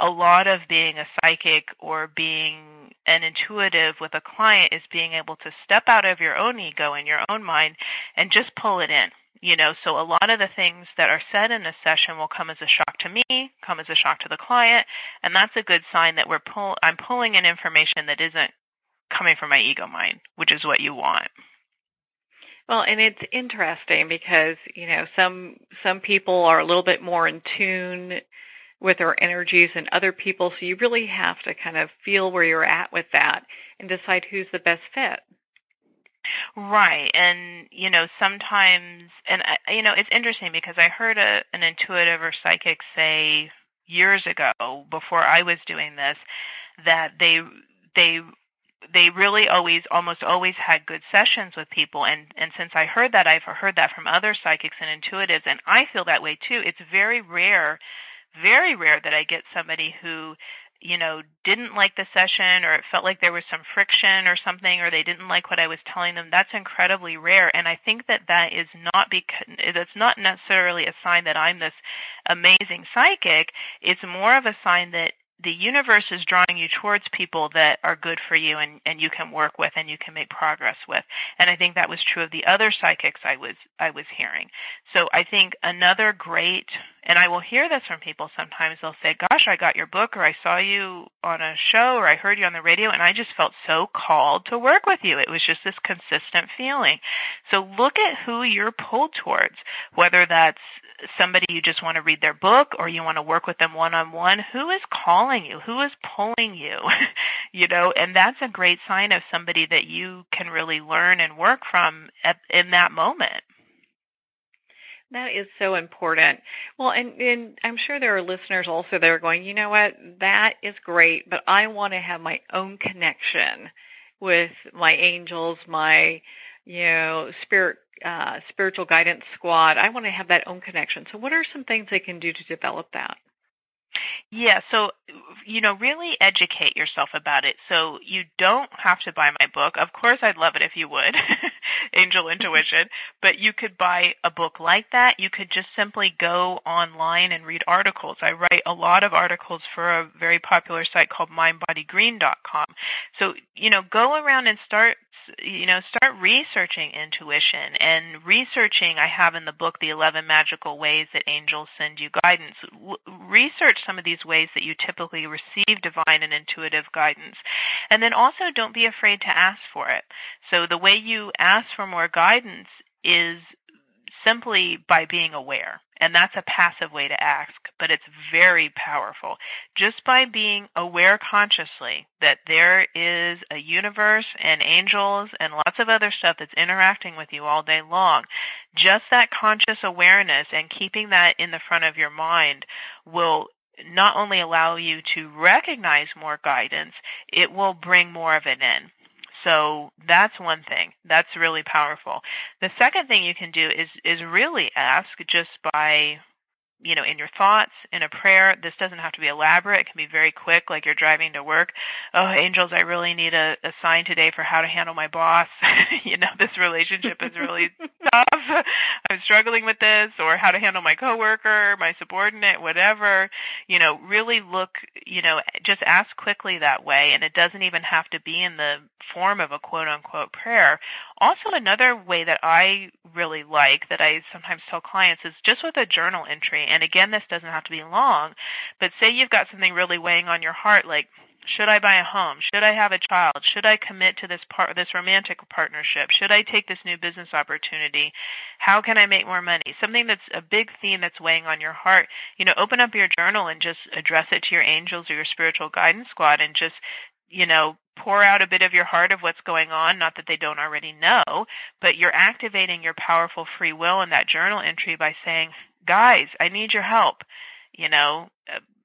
a lot of being a psychic or being an intuitive with a client is being able to step out of your own ego and your own mind and just pull it in. You know, so a lot of the things that are said in a session will come as a shock to me, come as a shock to the client, and that's a good sign that we're pull I'm pulling in information that isn't coming from my ego mind, which is what you want. Well, and it's interesting because, you know, some some people are a little bit more in tune with our energies and other people, so you really have to kind of feel where you're at with that and decide who's the best fit. Right. And, you know, sometimes, and, I, you know, it's interesting because I heard a, an intuitive or psychic say years ago before I was doing this that they, they, they really always, almost always had good sessions with people. And, and since I heard that, I've heard that from other psychics and intuitives, and I feel that way too. It's very rare very rare that I get somebody who you know, didn't like the session or it felt like there was some friction or something or they didn't like what I was telling them, that's incredibly rare. And I think that that is not because, that's not necessarily a sign that I'm this amazing psychic. It's more of a sign that the universe is drawing you towards people that are good for you and, and you can work with and you can make progress with. And I think that was true of the other psychics I was I was hearing. So I think another great and I will hear this from people sometimes they'll say, Gosh, I got your book or I saw you on a show or I heard you on the radio and I just felt so called to work with you. It was just this consistent feeling. So look at who you're pulled towards, whether that's somebody you just want to read their book or you want to work with them one on one, who is calling you? Who is pulling you? (laughs) you know, and that's a great sign of somebody that you can really learn and work from at, in that moment. That is so important. Well, and, and I'm sure there are listeners also that are going, you know what, that is great, but I want to have my own connection with my angels, my, you know, spirit uh, spiritual guidance squad. I want to have that own connection. So, what are some things they can do to develop that? Yeah, so you know, really educate yourself about it. So you don't have to buy my book. Of course, I'd love it if you would, (laughs) Angel (laughs) Intuition, but you could buy a book like that. You could just simply go online and read articles. I write a lot of articles for a very popular site called mindbodygreen.com. So, you know, go around and start you know, start researching intuition and researching. I have in the book the 11 magical ways that angels send you guidance. research some of these ways that you typically receive divine and intuitive guidance. And then also don't be afraid to ask for it. So the way you ask for more guidance is simply by being aware. And that's a passive way to ask, but it's very powerful. Just by being aware consciously that there is a universe and angels and lots of other stuff that's interacting with you all day long, just that conscious awareness and keeping that in the front of your mind will not only allow you to recognize more guidance, it will bring more of it in. So that's one thing. That's really powerful. The second thing you can do is is really ask just by you know, in your thoughts, in a prayer. This doesn't have to be elaborate. It can be very quick, like you're driving to work. Oh, angels, I really need a, a sign today for how to handle my boss. (laughs) you know, this relationship is really (laughs) tough. I'm struggling with this, or how to handle my coworker, my subordinate, whatever. You know, really look, you know, just ask quickly that way, and it doesn't even have to be in the form of a quote unquote prayer. Also, another way that I really like that I sometimes tell clients is just with a journal entry and again, this doesn't have to be long, but say you've got something really weighing on your heart, like should I buy a home? Should I have a child? Should I commit to this part, this romantic partnership? Should I take this new business opportunity? How can I make more money? Something that's a big theme that's weighing on your heart. You know, open up your journal and just address it to your angels or your spiritual guidance squad and just, you know, pour out a bit of your heart of what's going on, not that they don't already know, but you're activating your powerful free will in that journal entry by saying, guys, I need your help. You know,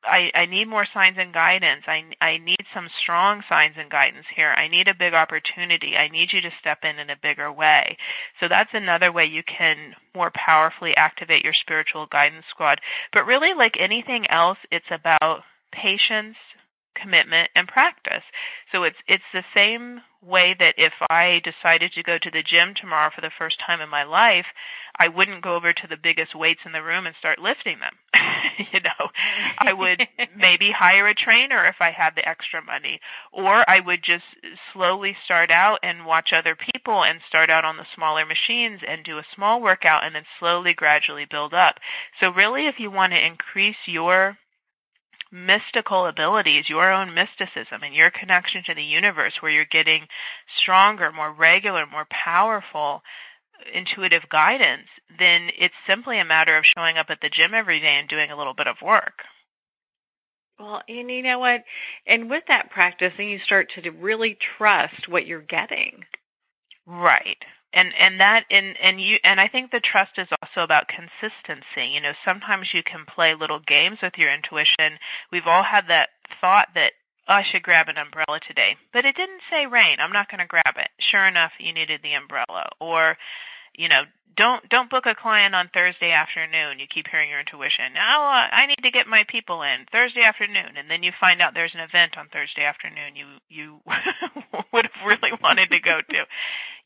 I, I need more signs and guidance. I, I need some strong signs and guidance here. I need a big opportunity. I need you to step in in a bigger way. So that's another way you can more powerfully activate your spiritual guidance squad. But really, like anything else, it's about patience, commitment and practice. So it's it's the same way that if I decided to go to the gym tomorrow for the first time in my life, I wouldn't go over to the biggest weights in the room and start lifting them. (laughs) you know, I would (laughs) maybe hire a trainer if I had the extra money, or I would just slowly start out and watch other people and start out on the smaller machines and do a small workout and then slowly gradually build up. So really if you want to increase your mystical abilities, your own mysticism and your connection to the universe where you're getting stronger, more regular, more powerful intuitive guidance, then it's simply a matter of showing up at the gym every day and doing a little bit of work. Well, and you know what? And with that practice, then you start to really trust what you're getting. Right and and that and and you and I think the trust is also about consistency. You know, sometimes you can play little games with your intuition. We've all had that thought that oh, I should grab an umbrella today, but it didn't say rain. I'm not going to grab it. Sure enough, you needed the umbrella. Or, you know, don't don't book a client on Thursday afternoon. You keep hearing your intuition. Now I need to get my people in Thursday afternoon, and then you find out there's an event on Thursday afternoon you you (laughs) would have really wanted to go to.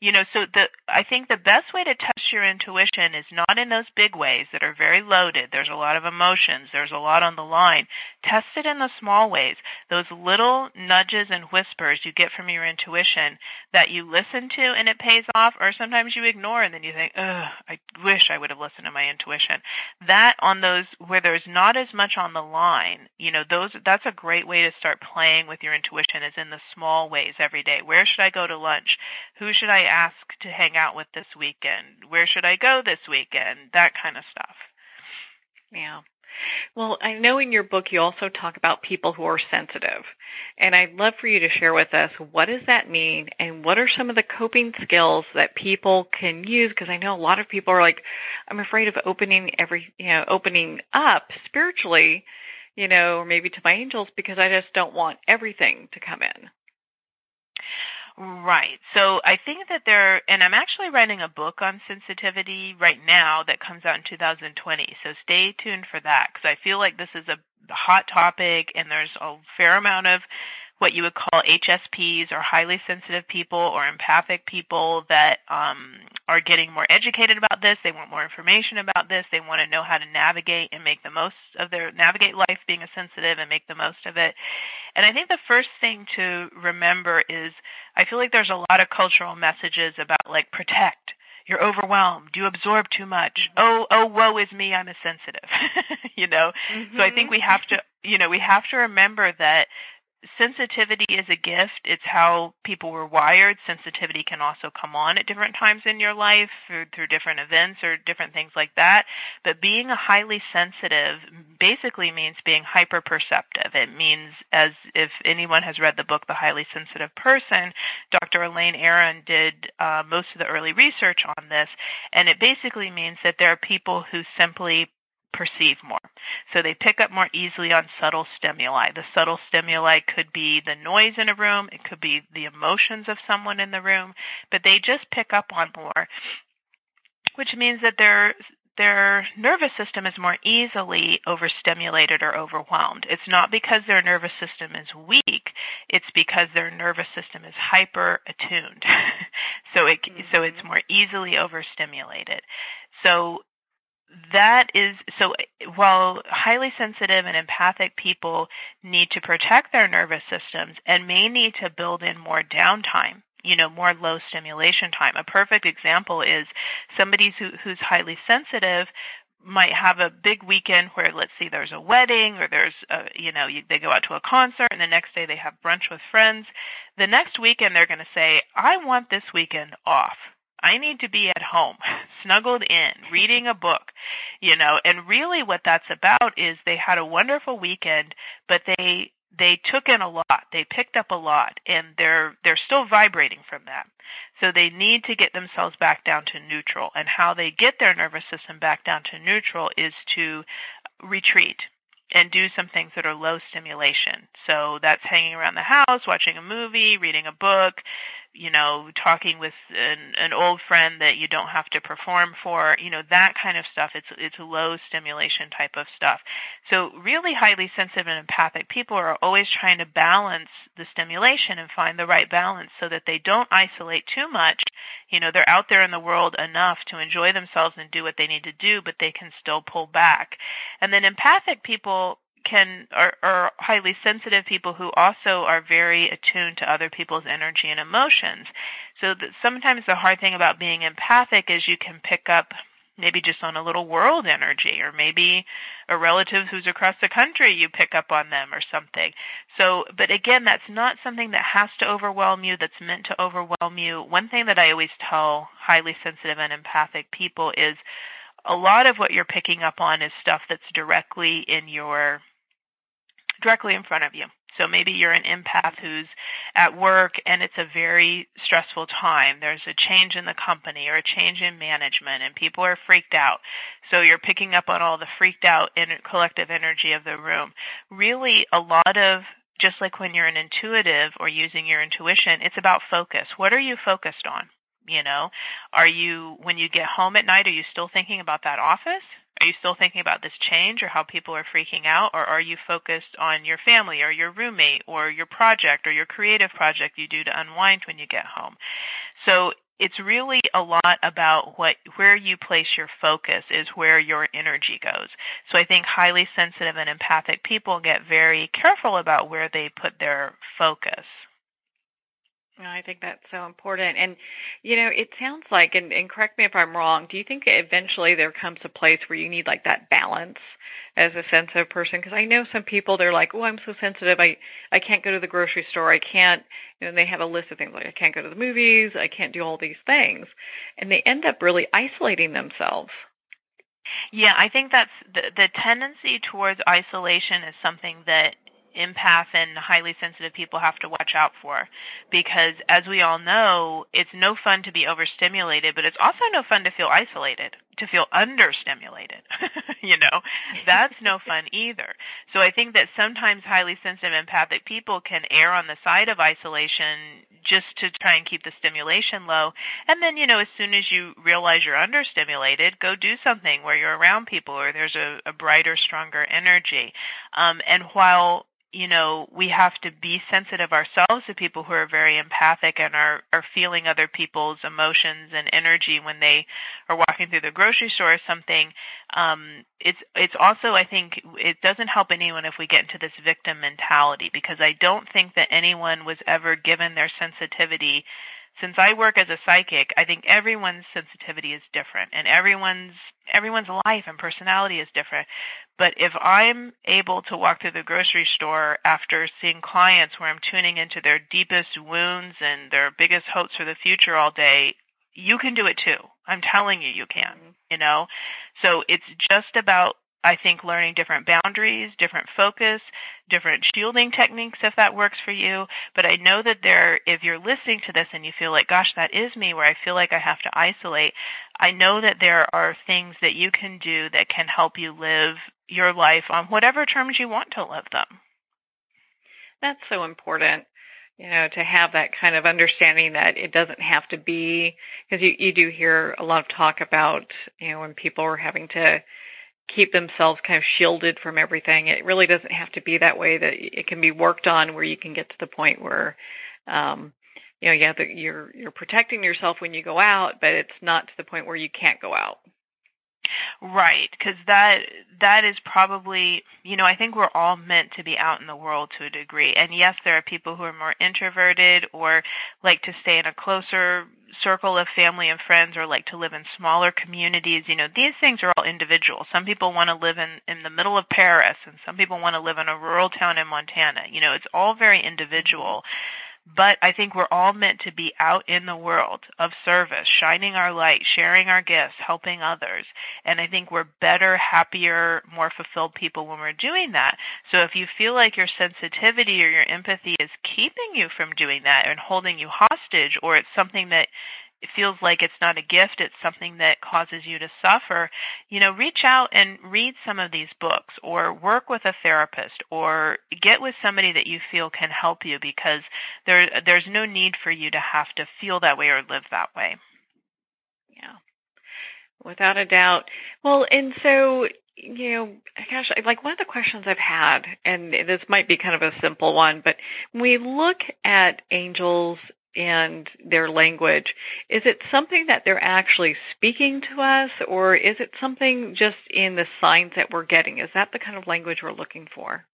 You know, so the I think the best way to test your intuition is not in those big ways that are very loaded. There's a lot of emotions. There's a lot on the line. Test it in the small ways. Those little nudges and whispers you get from your intuition that you listen to and it pays off, or sometimes you ignore and then you think, ugh (sighs) I wish I would have listened to my intuition. That on those where there's not as much on the line, you know, those that's a great way to start playing with your intuition is in the small ways every day. Where should I go to lunch? Who should I ask to hang out with this weekend? Where should I go this weekend? That kind of stuff. Yeah. Well, I know in your book you also talk about people who are sensitive. And I'd love for you to share with us what does that mean and what are some of the coping skills that people can use because I know a lot of people are like I'm afraid of opening every, you know, opening up spiritually, you know, or maybe to my angels because I just don't want everything to come in. Right. So I think that there, and I'm actually writing a book on sensitivity right now that comes out in 2020. So stay tuned for that because I feel like this is a hot topic and there's a fair amount of what you would call HSPs or highly sensitive people or empathic people that um, are getting more educated about this. They want more information about this. They want to know how to navigate and make the most of their navigate life being a sensitive and make the most of it. And I think the first thing to remember is I feel like there's a lot of cultural messages about like protect you're overwhelmed you absorb too much oh oh woe is me i'm a sensitive (laughs) you know mm-hmm. so i think we have to you know we have to remember that sensitivity is a gift. It's how people were wired. Sensitivity can also come on at different times in your life through, through different events or different things like that. But being a highly sensitive basically means being hyperperceptive. It means, as if anyone has read the book The Highly Sensitive Person, Dr. Elaine Aron did uh, most of the early research on this, and it basically means that there are people who simply perceive more. So they pick up more easily on subtle stimuli. The subtle stimuli could be the noise in a room, it could be the emotions of someone in the room, but they just pick up on more, which means that their their nervous system is more easily overstimulated or overwhelmed. It's not because their nervous system is weak, it's because their nervous system is hyper attuned. (laughs) so it mm-hmm. so it's mm-hmm. more easily overstimulated. So that is so while highly sensitive and empathic people need to protect their nervous systems and may need to build in more downtime you know more low stimulation time. A perfect example is somebody who, who's highly sensitive might have a big weekend where let's see there's a wedding or there's a, you know you, they go out to a concert and the next day they have brunch with friends. The next weekend they're going to say i want this weekend off I need to be at home, (laughs) snuggled in, reading a book, you know, and really what that's about is they had a wonderful weekend, but they they took in a lot. They picked up a lot and they're they're still vibrating from that. So they need to get themselves back down to neutral. And how they get their nervous system back down to neutral is to retreat and do some things that are low stimulation. So that's hanging around the house, watching a movie, reading a book, you know, talking with an, an old friend that you don't have to perform for, you know, that kind of stuff. It's it's low stimulation type of stuff. So really highly sensitive and empathic people are always trying to balance the stimulation and find the right balance so that they don't isolate too much. You know, they're out there in the world enough to enjoy themselves and do what they need to do, but they can still pull back. And then empathic people can are, are highly sensitive people who also are very attuned to other people's energy and emotions. So sometimes the hard thing about being empathic is you can pick up maybe just on a little world energy or maybe a relative who's across the country you pick up on them or something. So but again that's not something that has to overwhelm you that's meant to overwhelm you. One thing that I always tell highly sensitive and empathic people is a lot of what you're picking up on is stuff that's directly in your directly in front of you. So maybe you're an empath who's at work and it's a very stressful time. There's a change in the company or a change in management and people are freaked out. So you're picking up on all the freaked out collective energy of the room. Really a lot of just like when you're an intuitive or using your intuition, it's about focus. What are you focused on? You know, are you, when you get home at night, are you still thinking about that office? Are you still thinking about this change or how people are freaking out? Or are you focused on your family or your roommate or your project or your creative project you do to unwind when you get home? So it's really a lot about what where you place your focus is where your energy goes. So I think highly sensitive and empathic people get very careful about where they put their focus. I think that's so important. And, you know, it sounds like, and, and correct me if I'm wrong, do you think eventually there comes a place where you need like that balance as a sensitive person? Because I know some people, they're like, oh, I'm so sensitive. I, I can't go to the grocery store. I can't, you know, they have a list of things like I can't go to the movies. I can't do all these things. And they end up really isolating themselves. Yeah, I think that's the, the tendency towards isolation is something that empath and highly sensitive people have to watch out for because as we all know it's no fun to be overstimulated but it's also no fun to feel isolated to feel understimulated (laughs) you know that's no fun either so i think that sometimes highly sensitive empathic people can err on the side of isolation just to try and keep the stimulation low. And then, you know, as soon as you realize you're understimulated, go do something where you're around people or there's a, a brighter, stronger energy. Um, and while you know, we have to be sensitive ourselves to people who are very empathic and are, are feeling other people's emotions and energy when they are walking through the grocery store or something. Um, it's it's also I think it doesn't help anyone if we get into this victim mentality because I don't think that anyone was ever given their sensitivity since I work as a psychic, I think everyone's sensitivity is different and everyone's everyone's life and personality is different. But if I'm able to walk through the grocery store after seeing clients where I'm tuning into their deepest wounds and their biggest hopes for the future all day, you can do it too. I'm telling you, you can, mm-hmm. you know? So it's just about I think learning different boundaries, different focus, different shielding techniques if that works for you. But I know that there, if you're listening to this and you feel like, gosh, that is me where I feel like I have to isolate, I know that there are things that you can do that can help you live your life on whatever terms you want to live them. That's so important you know, to have that kind of understanding that it doesn't have to be, because you, you do hear a lot of talk about, you know, when people are having to keep themselves kind of shielded from everything. It really doesn't have to be that way. That it can be worked on where you can get to the point where, um, you know, yeah, you're you're protecting yourself when you go out, but it's not to the point where you can't go out. Right, because that that is probably you know I think we're all meant to be out in the world to a degree, and yes, there are people who are more introverted or like to stay in a closer circle of family and friends or like to live in smaller communities. You know, these things are all individual. Some people want to live in in the middle of Paris, and some people want to live in a rural town in Montana. You know, it's all very individual. But I think we're all meant to be out in the world of service, shining our light, sharing our gifts, helping others. And I think we're better, happier, more fulfilled people when we're doing that. So if you feel like your sensitivity or your empathy is keeping you from doing that and holding you hostage, or it's something that feels like it's not a gift, it's something that causes you to suffer, you know, reach out and read some of these books or work with a therapist or get with somebody that you feel can help you because there there's no need for you to have to feel that way or live that way. Yeah. Without a doubt. Well, and so you know, gosh, like one of the questions I've had, and this might be kind of a simple one, but when we look at angels and their language, is it something that they're actually speaking to us or is it something just in the signs that we're getting? Is that the kind of language we're looking for?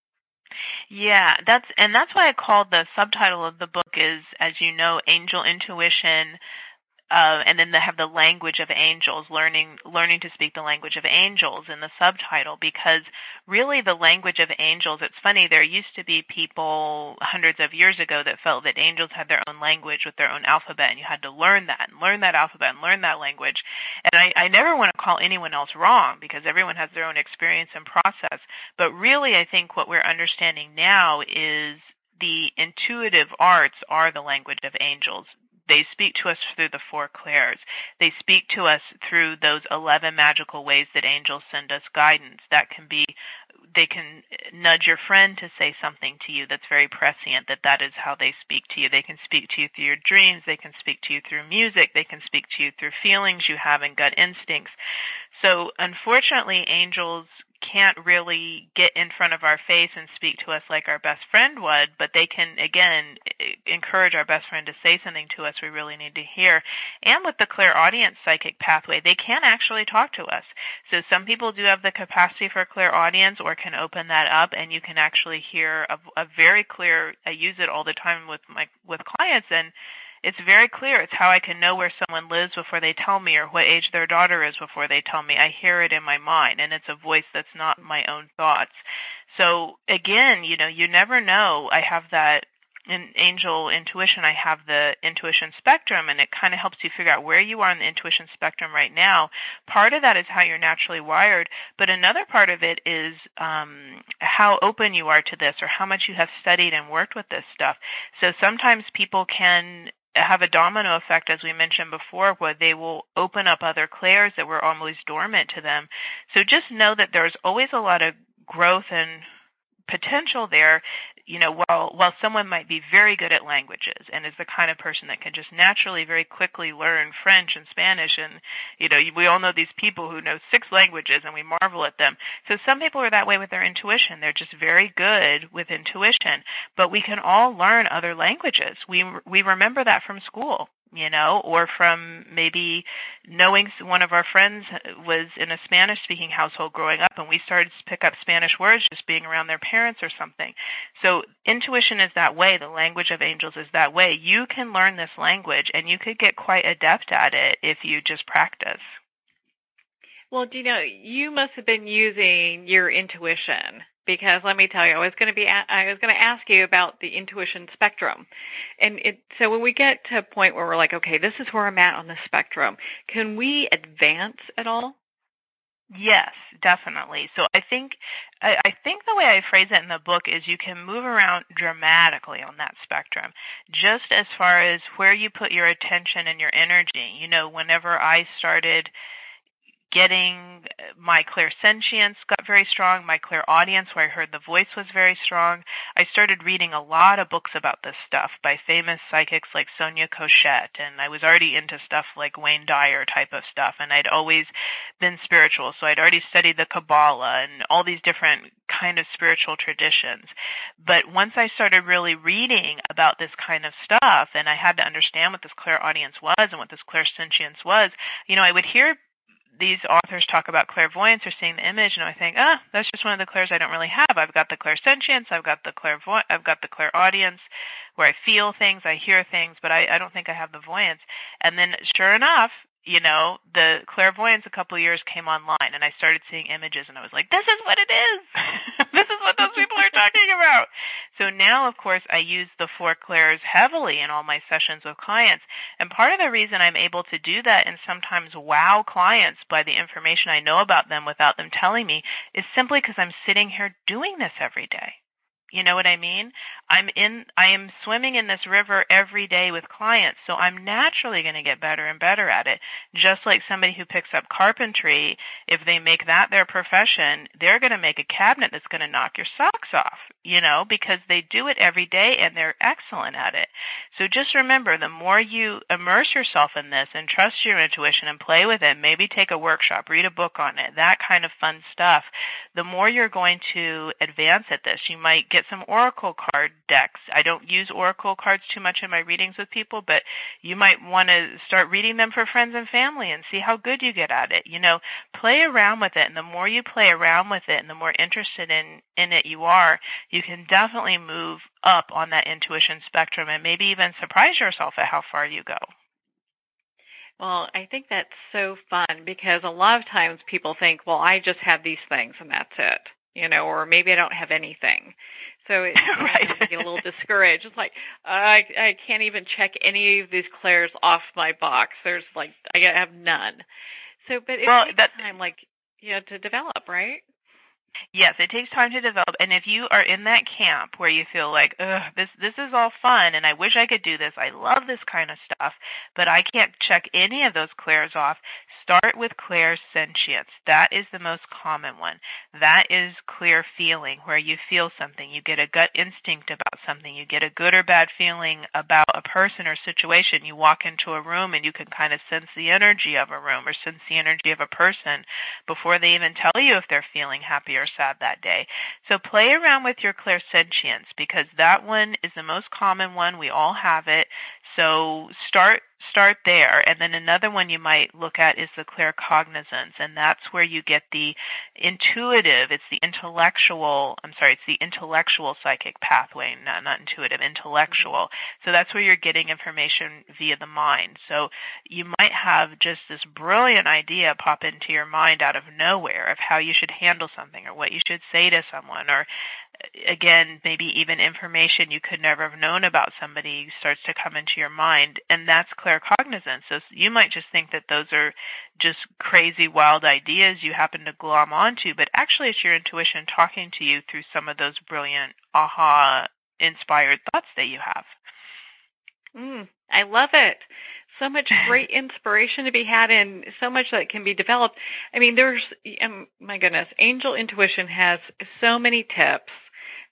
Yeah, that's and that's why I called the subtitle of the book is as you know angel intuition uh, and then they have the language of angels, learning learning to speak the language of angels in the subtitle because really the language of angels. It's funny there used to be people hundreds of years ago that felt that angels had their own language with their own alphabet, and you had to learn that and learn that alphabet and learn that language. And I, I never want to call anyone else wrong because everyone has their own experience and process. But really, I think what we're understanding now is the intuitive arts are the language of angels. They speak to us through the four clairs. They speak to us through those 11 magical ways that angels send us guidance. That can be, they can nudge your friend to say something to you that's very prescient, that that is how they speak to you. They can speak to you through your dreams. They can speak to you through music. They can speak to you through feelings you have and gut instincts. So unfortunately, angels can't really get in front of our face and speak to us like our best friend would, but they can, again, encourage our best friend to say something to us we really need to hear. And with the clairaudience psychic pathway, they can actually talk to us. So some people do have the capacity for clairaudience or can open that up and you can actually hear a, a very clear, I use it all the time with my, with clients and it's very clear. It's how I can know where someone lives before they tell me or what age their daughter is before they tell me. I hear it in my mind and it's a voice that's not my own thoughts. So again, you know, you never know. I have that in angel intuition, I have the intuition spectrum, and it kind of helps you figure out where you are on the intuition spectrum right now. Part of that is how you're naturally wired, but another part of it is um, how open you are to this, or how much you have studied and worked with this stuff. So sometimes people can have a domino effect, as we mentioned before, where they will open up other clairs that were almost dormant to them. So just know that there's always a lot of growth and potential there. You know, while while someone might be very good at languages and is the kind of person that can just naturally very quickly learn French and Spanish and you know, we all know these people who know six languages and we marvel at them. So some people are that way with their intuition. They're just very good with intuition, but we can all learn other languages. We we remember that from school you know, or from maybe knowing one of our friends was in a Spanish speaking household growing up and we started to pick up Spanish words just being around their parents or something. So intuition is that way. The language of angels is that way. You can learn this language and you could get quite adept at it if you just practice. Well, know, you must have been using your intuition because let me tell you, I was going to be I was going to ask you about the intuition spectrum, and it so when we get to a point where we're like, okay, this is where I'm at on the spectrum, can we advance at all? Yes, definitely. So I think I, I think the way I phrase it in the book is you can move around dramatically on that spectrum, just as far as where you put your attention and your energy. You know, whenever I started getting uh, my clairsentience got very strong, my clairaudience where I heard the voice was very strong. I started reading a lot of books about this stuff by famous psychics like Sonia Choquette and I was already into stuff like Wayne Dyer type of stuff and I'd always been spiritual so I'd already studied the Kabbalah and all these different kind of spiritual traditions. But once I started really reading about this kind of stuff and I had to understand what this clairaudience was and what this clairsentience was, you know, I would hear these authors talk about clairvoyance or seeing the image, and I think, ah, that's just one of the clairs I don't really have. I've got the clairsentience, I've got the clairvoy, I've got the clairaudience, where I feel things, I hear things, but I, I don't think I have the voyance. And then, sure enough, you know, the clairvoyance a couple of years came online and I started seeing images and I was like, this is what it is. (laughs) this is what those people are talking about. So now, of course, I use the four clairs heavily in all my sessions with clients. And part of the reason I'm able to do that and sometimes wow clients by the information I know about them without them telling me is simply because I'm sitting here doing this every day. You know what I mean? I'm in I am swimming in this river every day with clients, so I'm naturally going to get better and better at it. Just like somebody who picks up carpentry, if they make that their profession, they're going to make a cabinet that's going to knock your socks off, you know, because they do it every day and they're excellent at it. So just remember, the more you immerse yourself in this and trust your intuition and play with it, maybe take a workshop, read a book on it, that kind of fun stuff, the more you're going to advance at this. You might get get some oracle card decks. I don't use oracle cards too much in my readings with people, but you might want to start reading them for friends and family and see how good you get at it. You know, play around with it, and the more you play around with it, and the more interested in in it you are, you can definitely move up on that intuition spectrum, and maybe even surprise yourself at how far you go. Well, I think that's so fun because a lot of times people think, well, I just have these things and that's it you know, or maybe I don't have anything. So it (laughs) right. get a little discouraged. It's like I I can't even check any of these clairs off my box. There's like I have none. So, but it well, takes that, time, like you know, to develop, right? Yes, it takes time to develop. And if you are in that camp where you feel like, ugh, this this is all fun and I wish I could do this. I love this kind of stuff, but I can't check any of those clairs off. Start with clairsentience. That is the most common one. That is clear feeling where you feel something. You get a gut instinct about something. You get a good or bad feeling about a person or situation. You walk into a room and you can kind of sense the energy of a room or sense the energy of a person before they even tell you if they're feeling happy or sad that day. So play around with your clairsentience because that one is the most common one. We all have it. So start start there. And then another one you might look at is the claircognizance, and that's where you get the intuitive, it's the intellectual, I'm sorry, it's the intellectual psychic pathway, not, not intuitive, intellectual. So that's where you're getting information via the mind. So you might have just this brilliant idea pop into your mind out of nowhere of how you should handle something or what you should say to someone or again, maybe even information you could never have known about somebody starts to come into your mind, and that's claircognizance. So you might just think that those are just crazy, wild ideas you happen to glom onto, but actually it's your intuition talking to you through some of those brilliant, aha inspired thoughts that you have. Mm, I love it. So much (laughs) great inspiration to be had and so much that can be developed. I mean, there's, um, my goodness, Angel Intuition has so many tips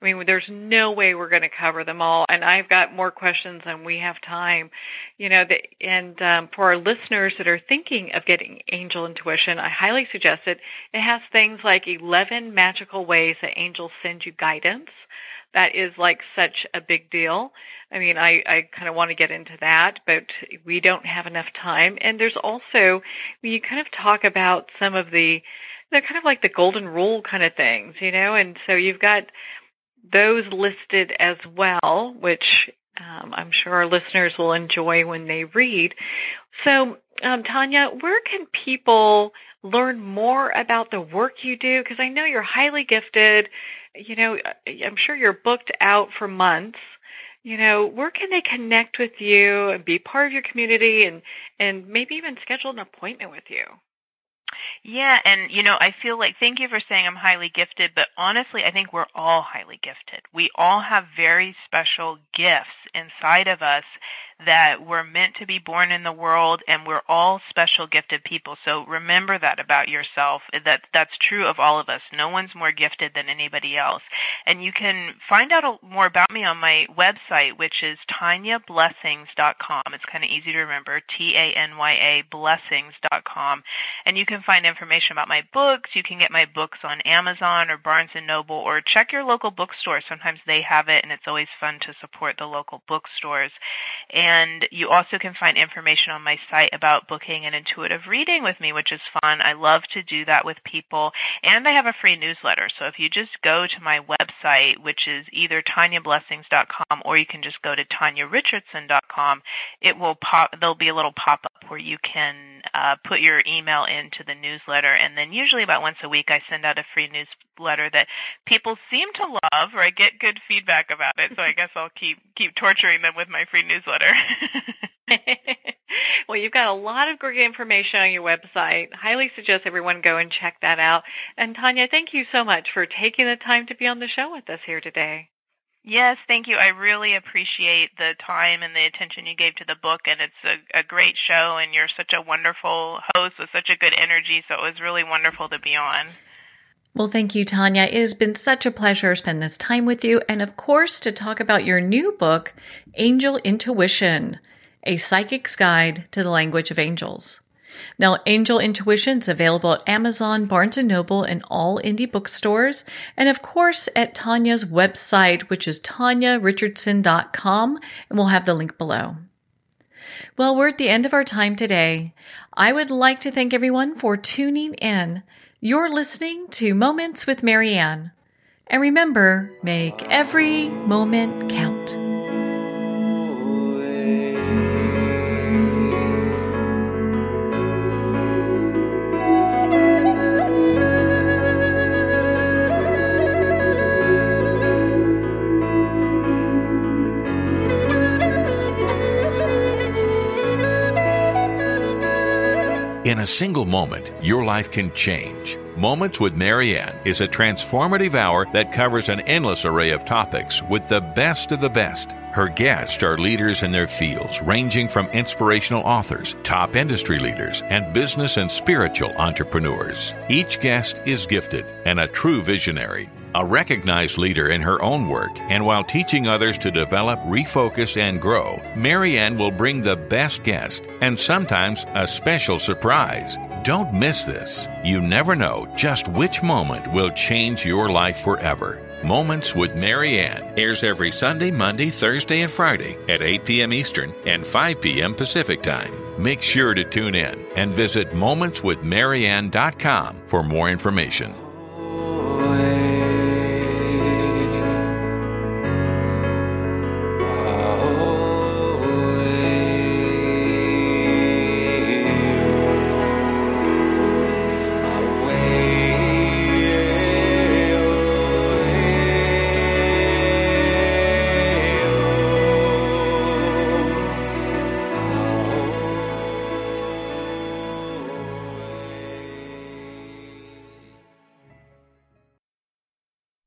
I mean, there's no way we're going to cover them all, and I've got more questions than we have time. You know, the, and um, for our listeners that are thinking of getting angel intuition, I highly suggest it. It has things like 11 magical ways that angels send you guidance. That is like such a big deal. I mean, I, I kind of want to get into that, but we don't have enough time. And there's also, you kind of talk about some of the, they're kind of like the golden rule kind of things, you know, and so you've got those listed as well, which um, I'm sure our listeners will enjoy when they read. So, um, Tanya, where can people learn more about the work you do? Because I know you're highly gifted. You know, I'm sure you're booked out for months. You know, where can they connect with you and be part of your community and, and maybe even schedule an appointment with you? Yeah, and you know, I feel like thank you for saying I'm highly gifted, but honestly, I think we're all highly gifted. We all have very special gifts inside of us that we're meant to be born in the world and we're all special gifted people. So remember that about yourself. That that's true of all of us. No one's more gifted than anybody else. And you can find out more about me on my website, which is tanyablessings.com. It's kind of easy to remember. T A N Y A blessings.com. And you can find information about my books. You can get my books on Amazon or Barnes and Noble or check your local bookstore. Sometimes they have it and it's always fun to support the local bookstores. And you also can find information on my site about booking an intuitive reading with me, which is fun. I love to do that with people. And I have a free newsletter. So if you just go to my website, which is either tanyablessings.com or you can just go to tanyarichardson.com, it will pop, there'll be a little pop up where you can uh, put your email into the newsletter. And then usually about once a week I send out a free newsletter that people seem to love or I get good feedback about it. So I guess I'll keep, keep torturing them with my free newsletter. (laughs) well, you've got a lot of great information on your website. Highly suggest everyone go and check that out. And Tanya, thank you so much for taking the time to be on the show with us here today. Yes, thank you. I really appreciate the time and the attention you gave to the book, and it's a, a great show, and you're such a wonderful host with such a good energy, so it was really wonderful to be on. Well, thank you, Tanya. It has been such a pleasure to spend this time with you. And of course, to talk about your new book, Angel Intuition A Psychic's Guide to the Language of Angels. Now, Angel Intuition is available at Amazon, Barnes & Noble, and all indie bookstores. And of course, at Tanya's website, which is tanyarichardson.com. And we'll have the link below. Well, we're at the end of our time today. I would like to thank everyone for tuning in. You're listening to Moments with Marianne. And remember, make every moment count. In a single moment, your life can change. Moments with Marianne is a transformative hour that covers an endless array of topics with the best of the best. Her guests are leaders in their fields, ranging from inspirational authors, top industry leaders, and business and spiritual entrepreneurs. Each guest is gifted and a true visionary a recognized leader in her own work, and while teaching others to develop, refocus, and grow, Marianne will bring the best guest and sometimes a special surprise. Don't miss this. You never know just which moment will change your life forever. Moments with Marianne airs every Sunday, Monday, Thursday, and Friday at 8 p.m. Eastern and 5 p.m. Pacific Time. Make sure to tune in and visit momentswithmarianne.com for more information.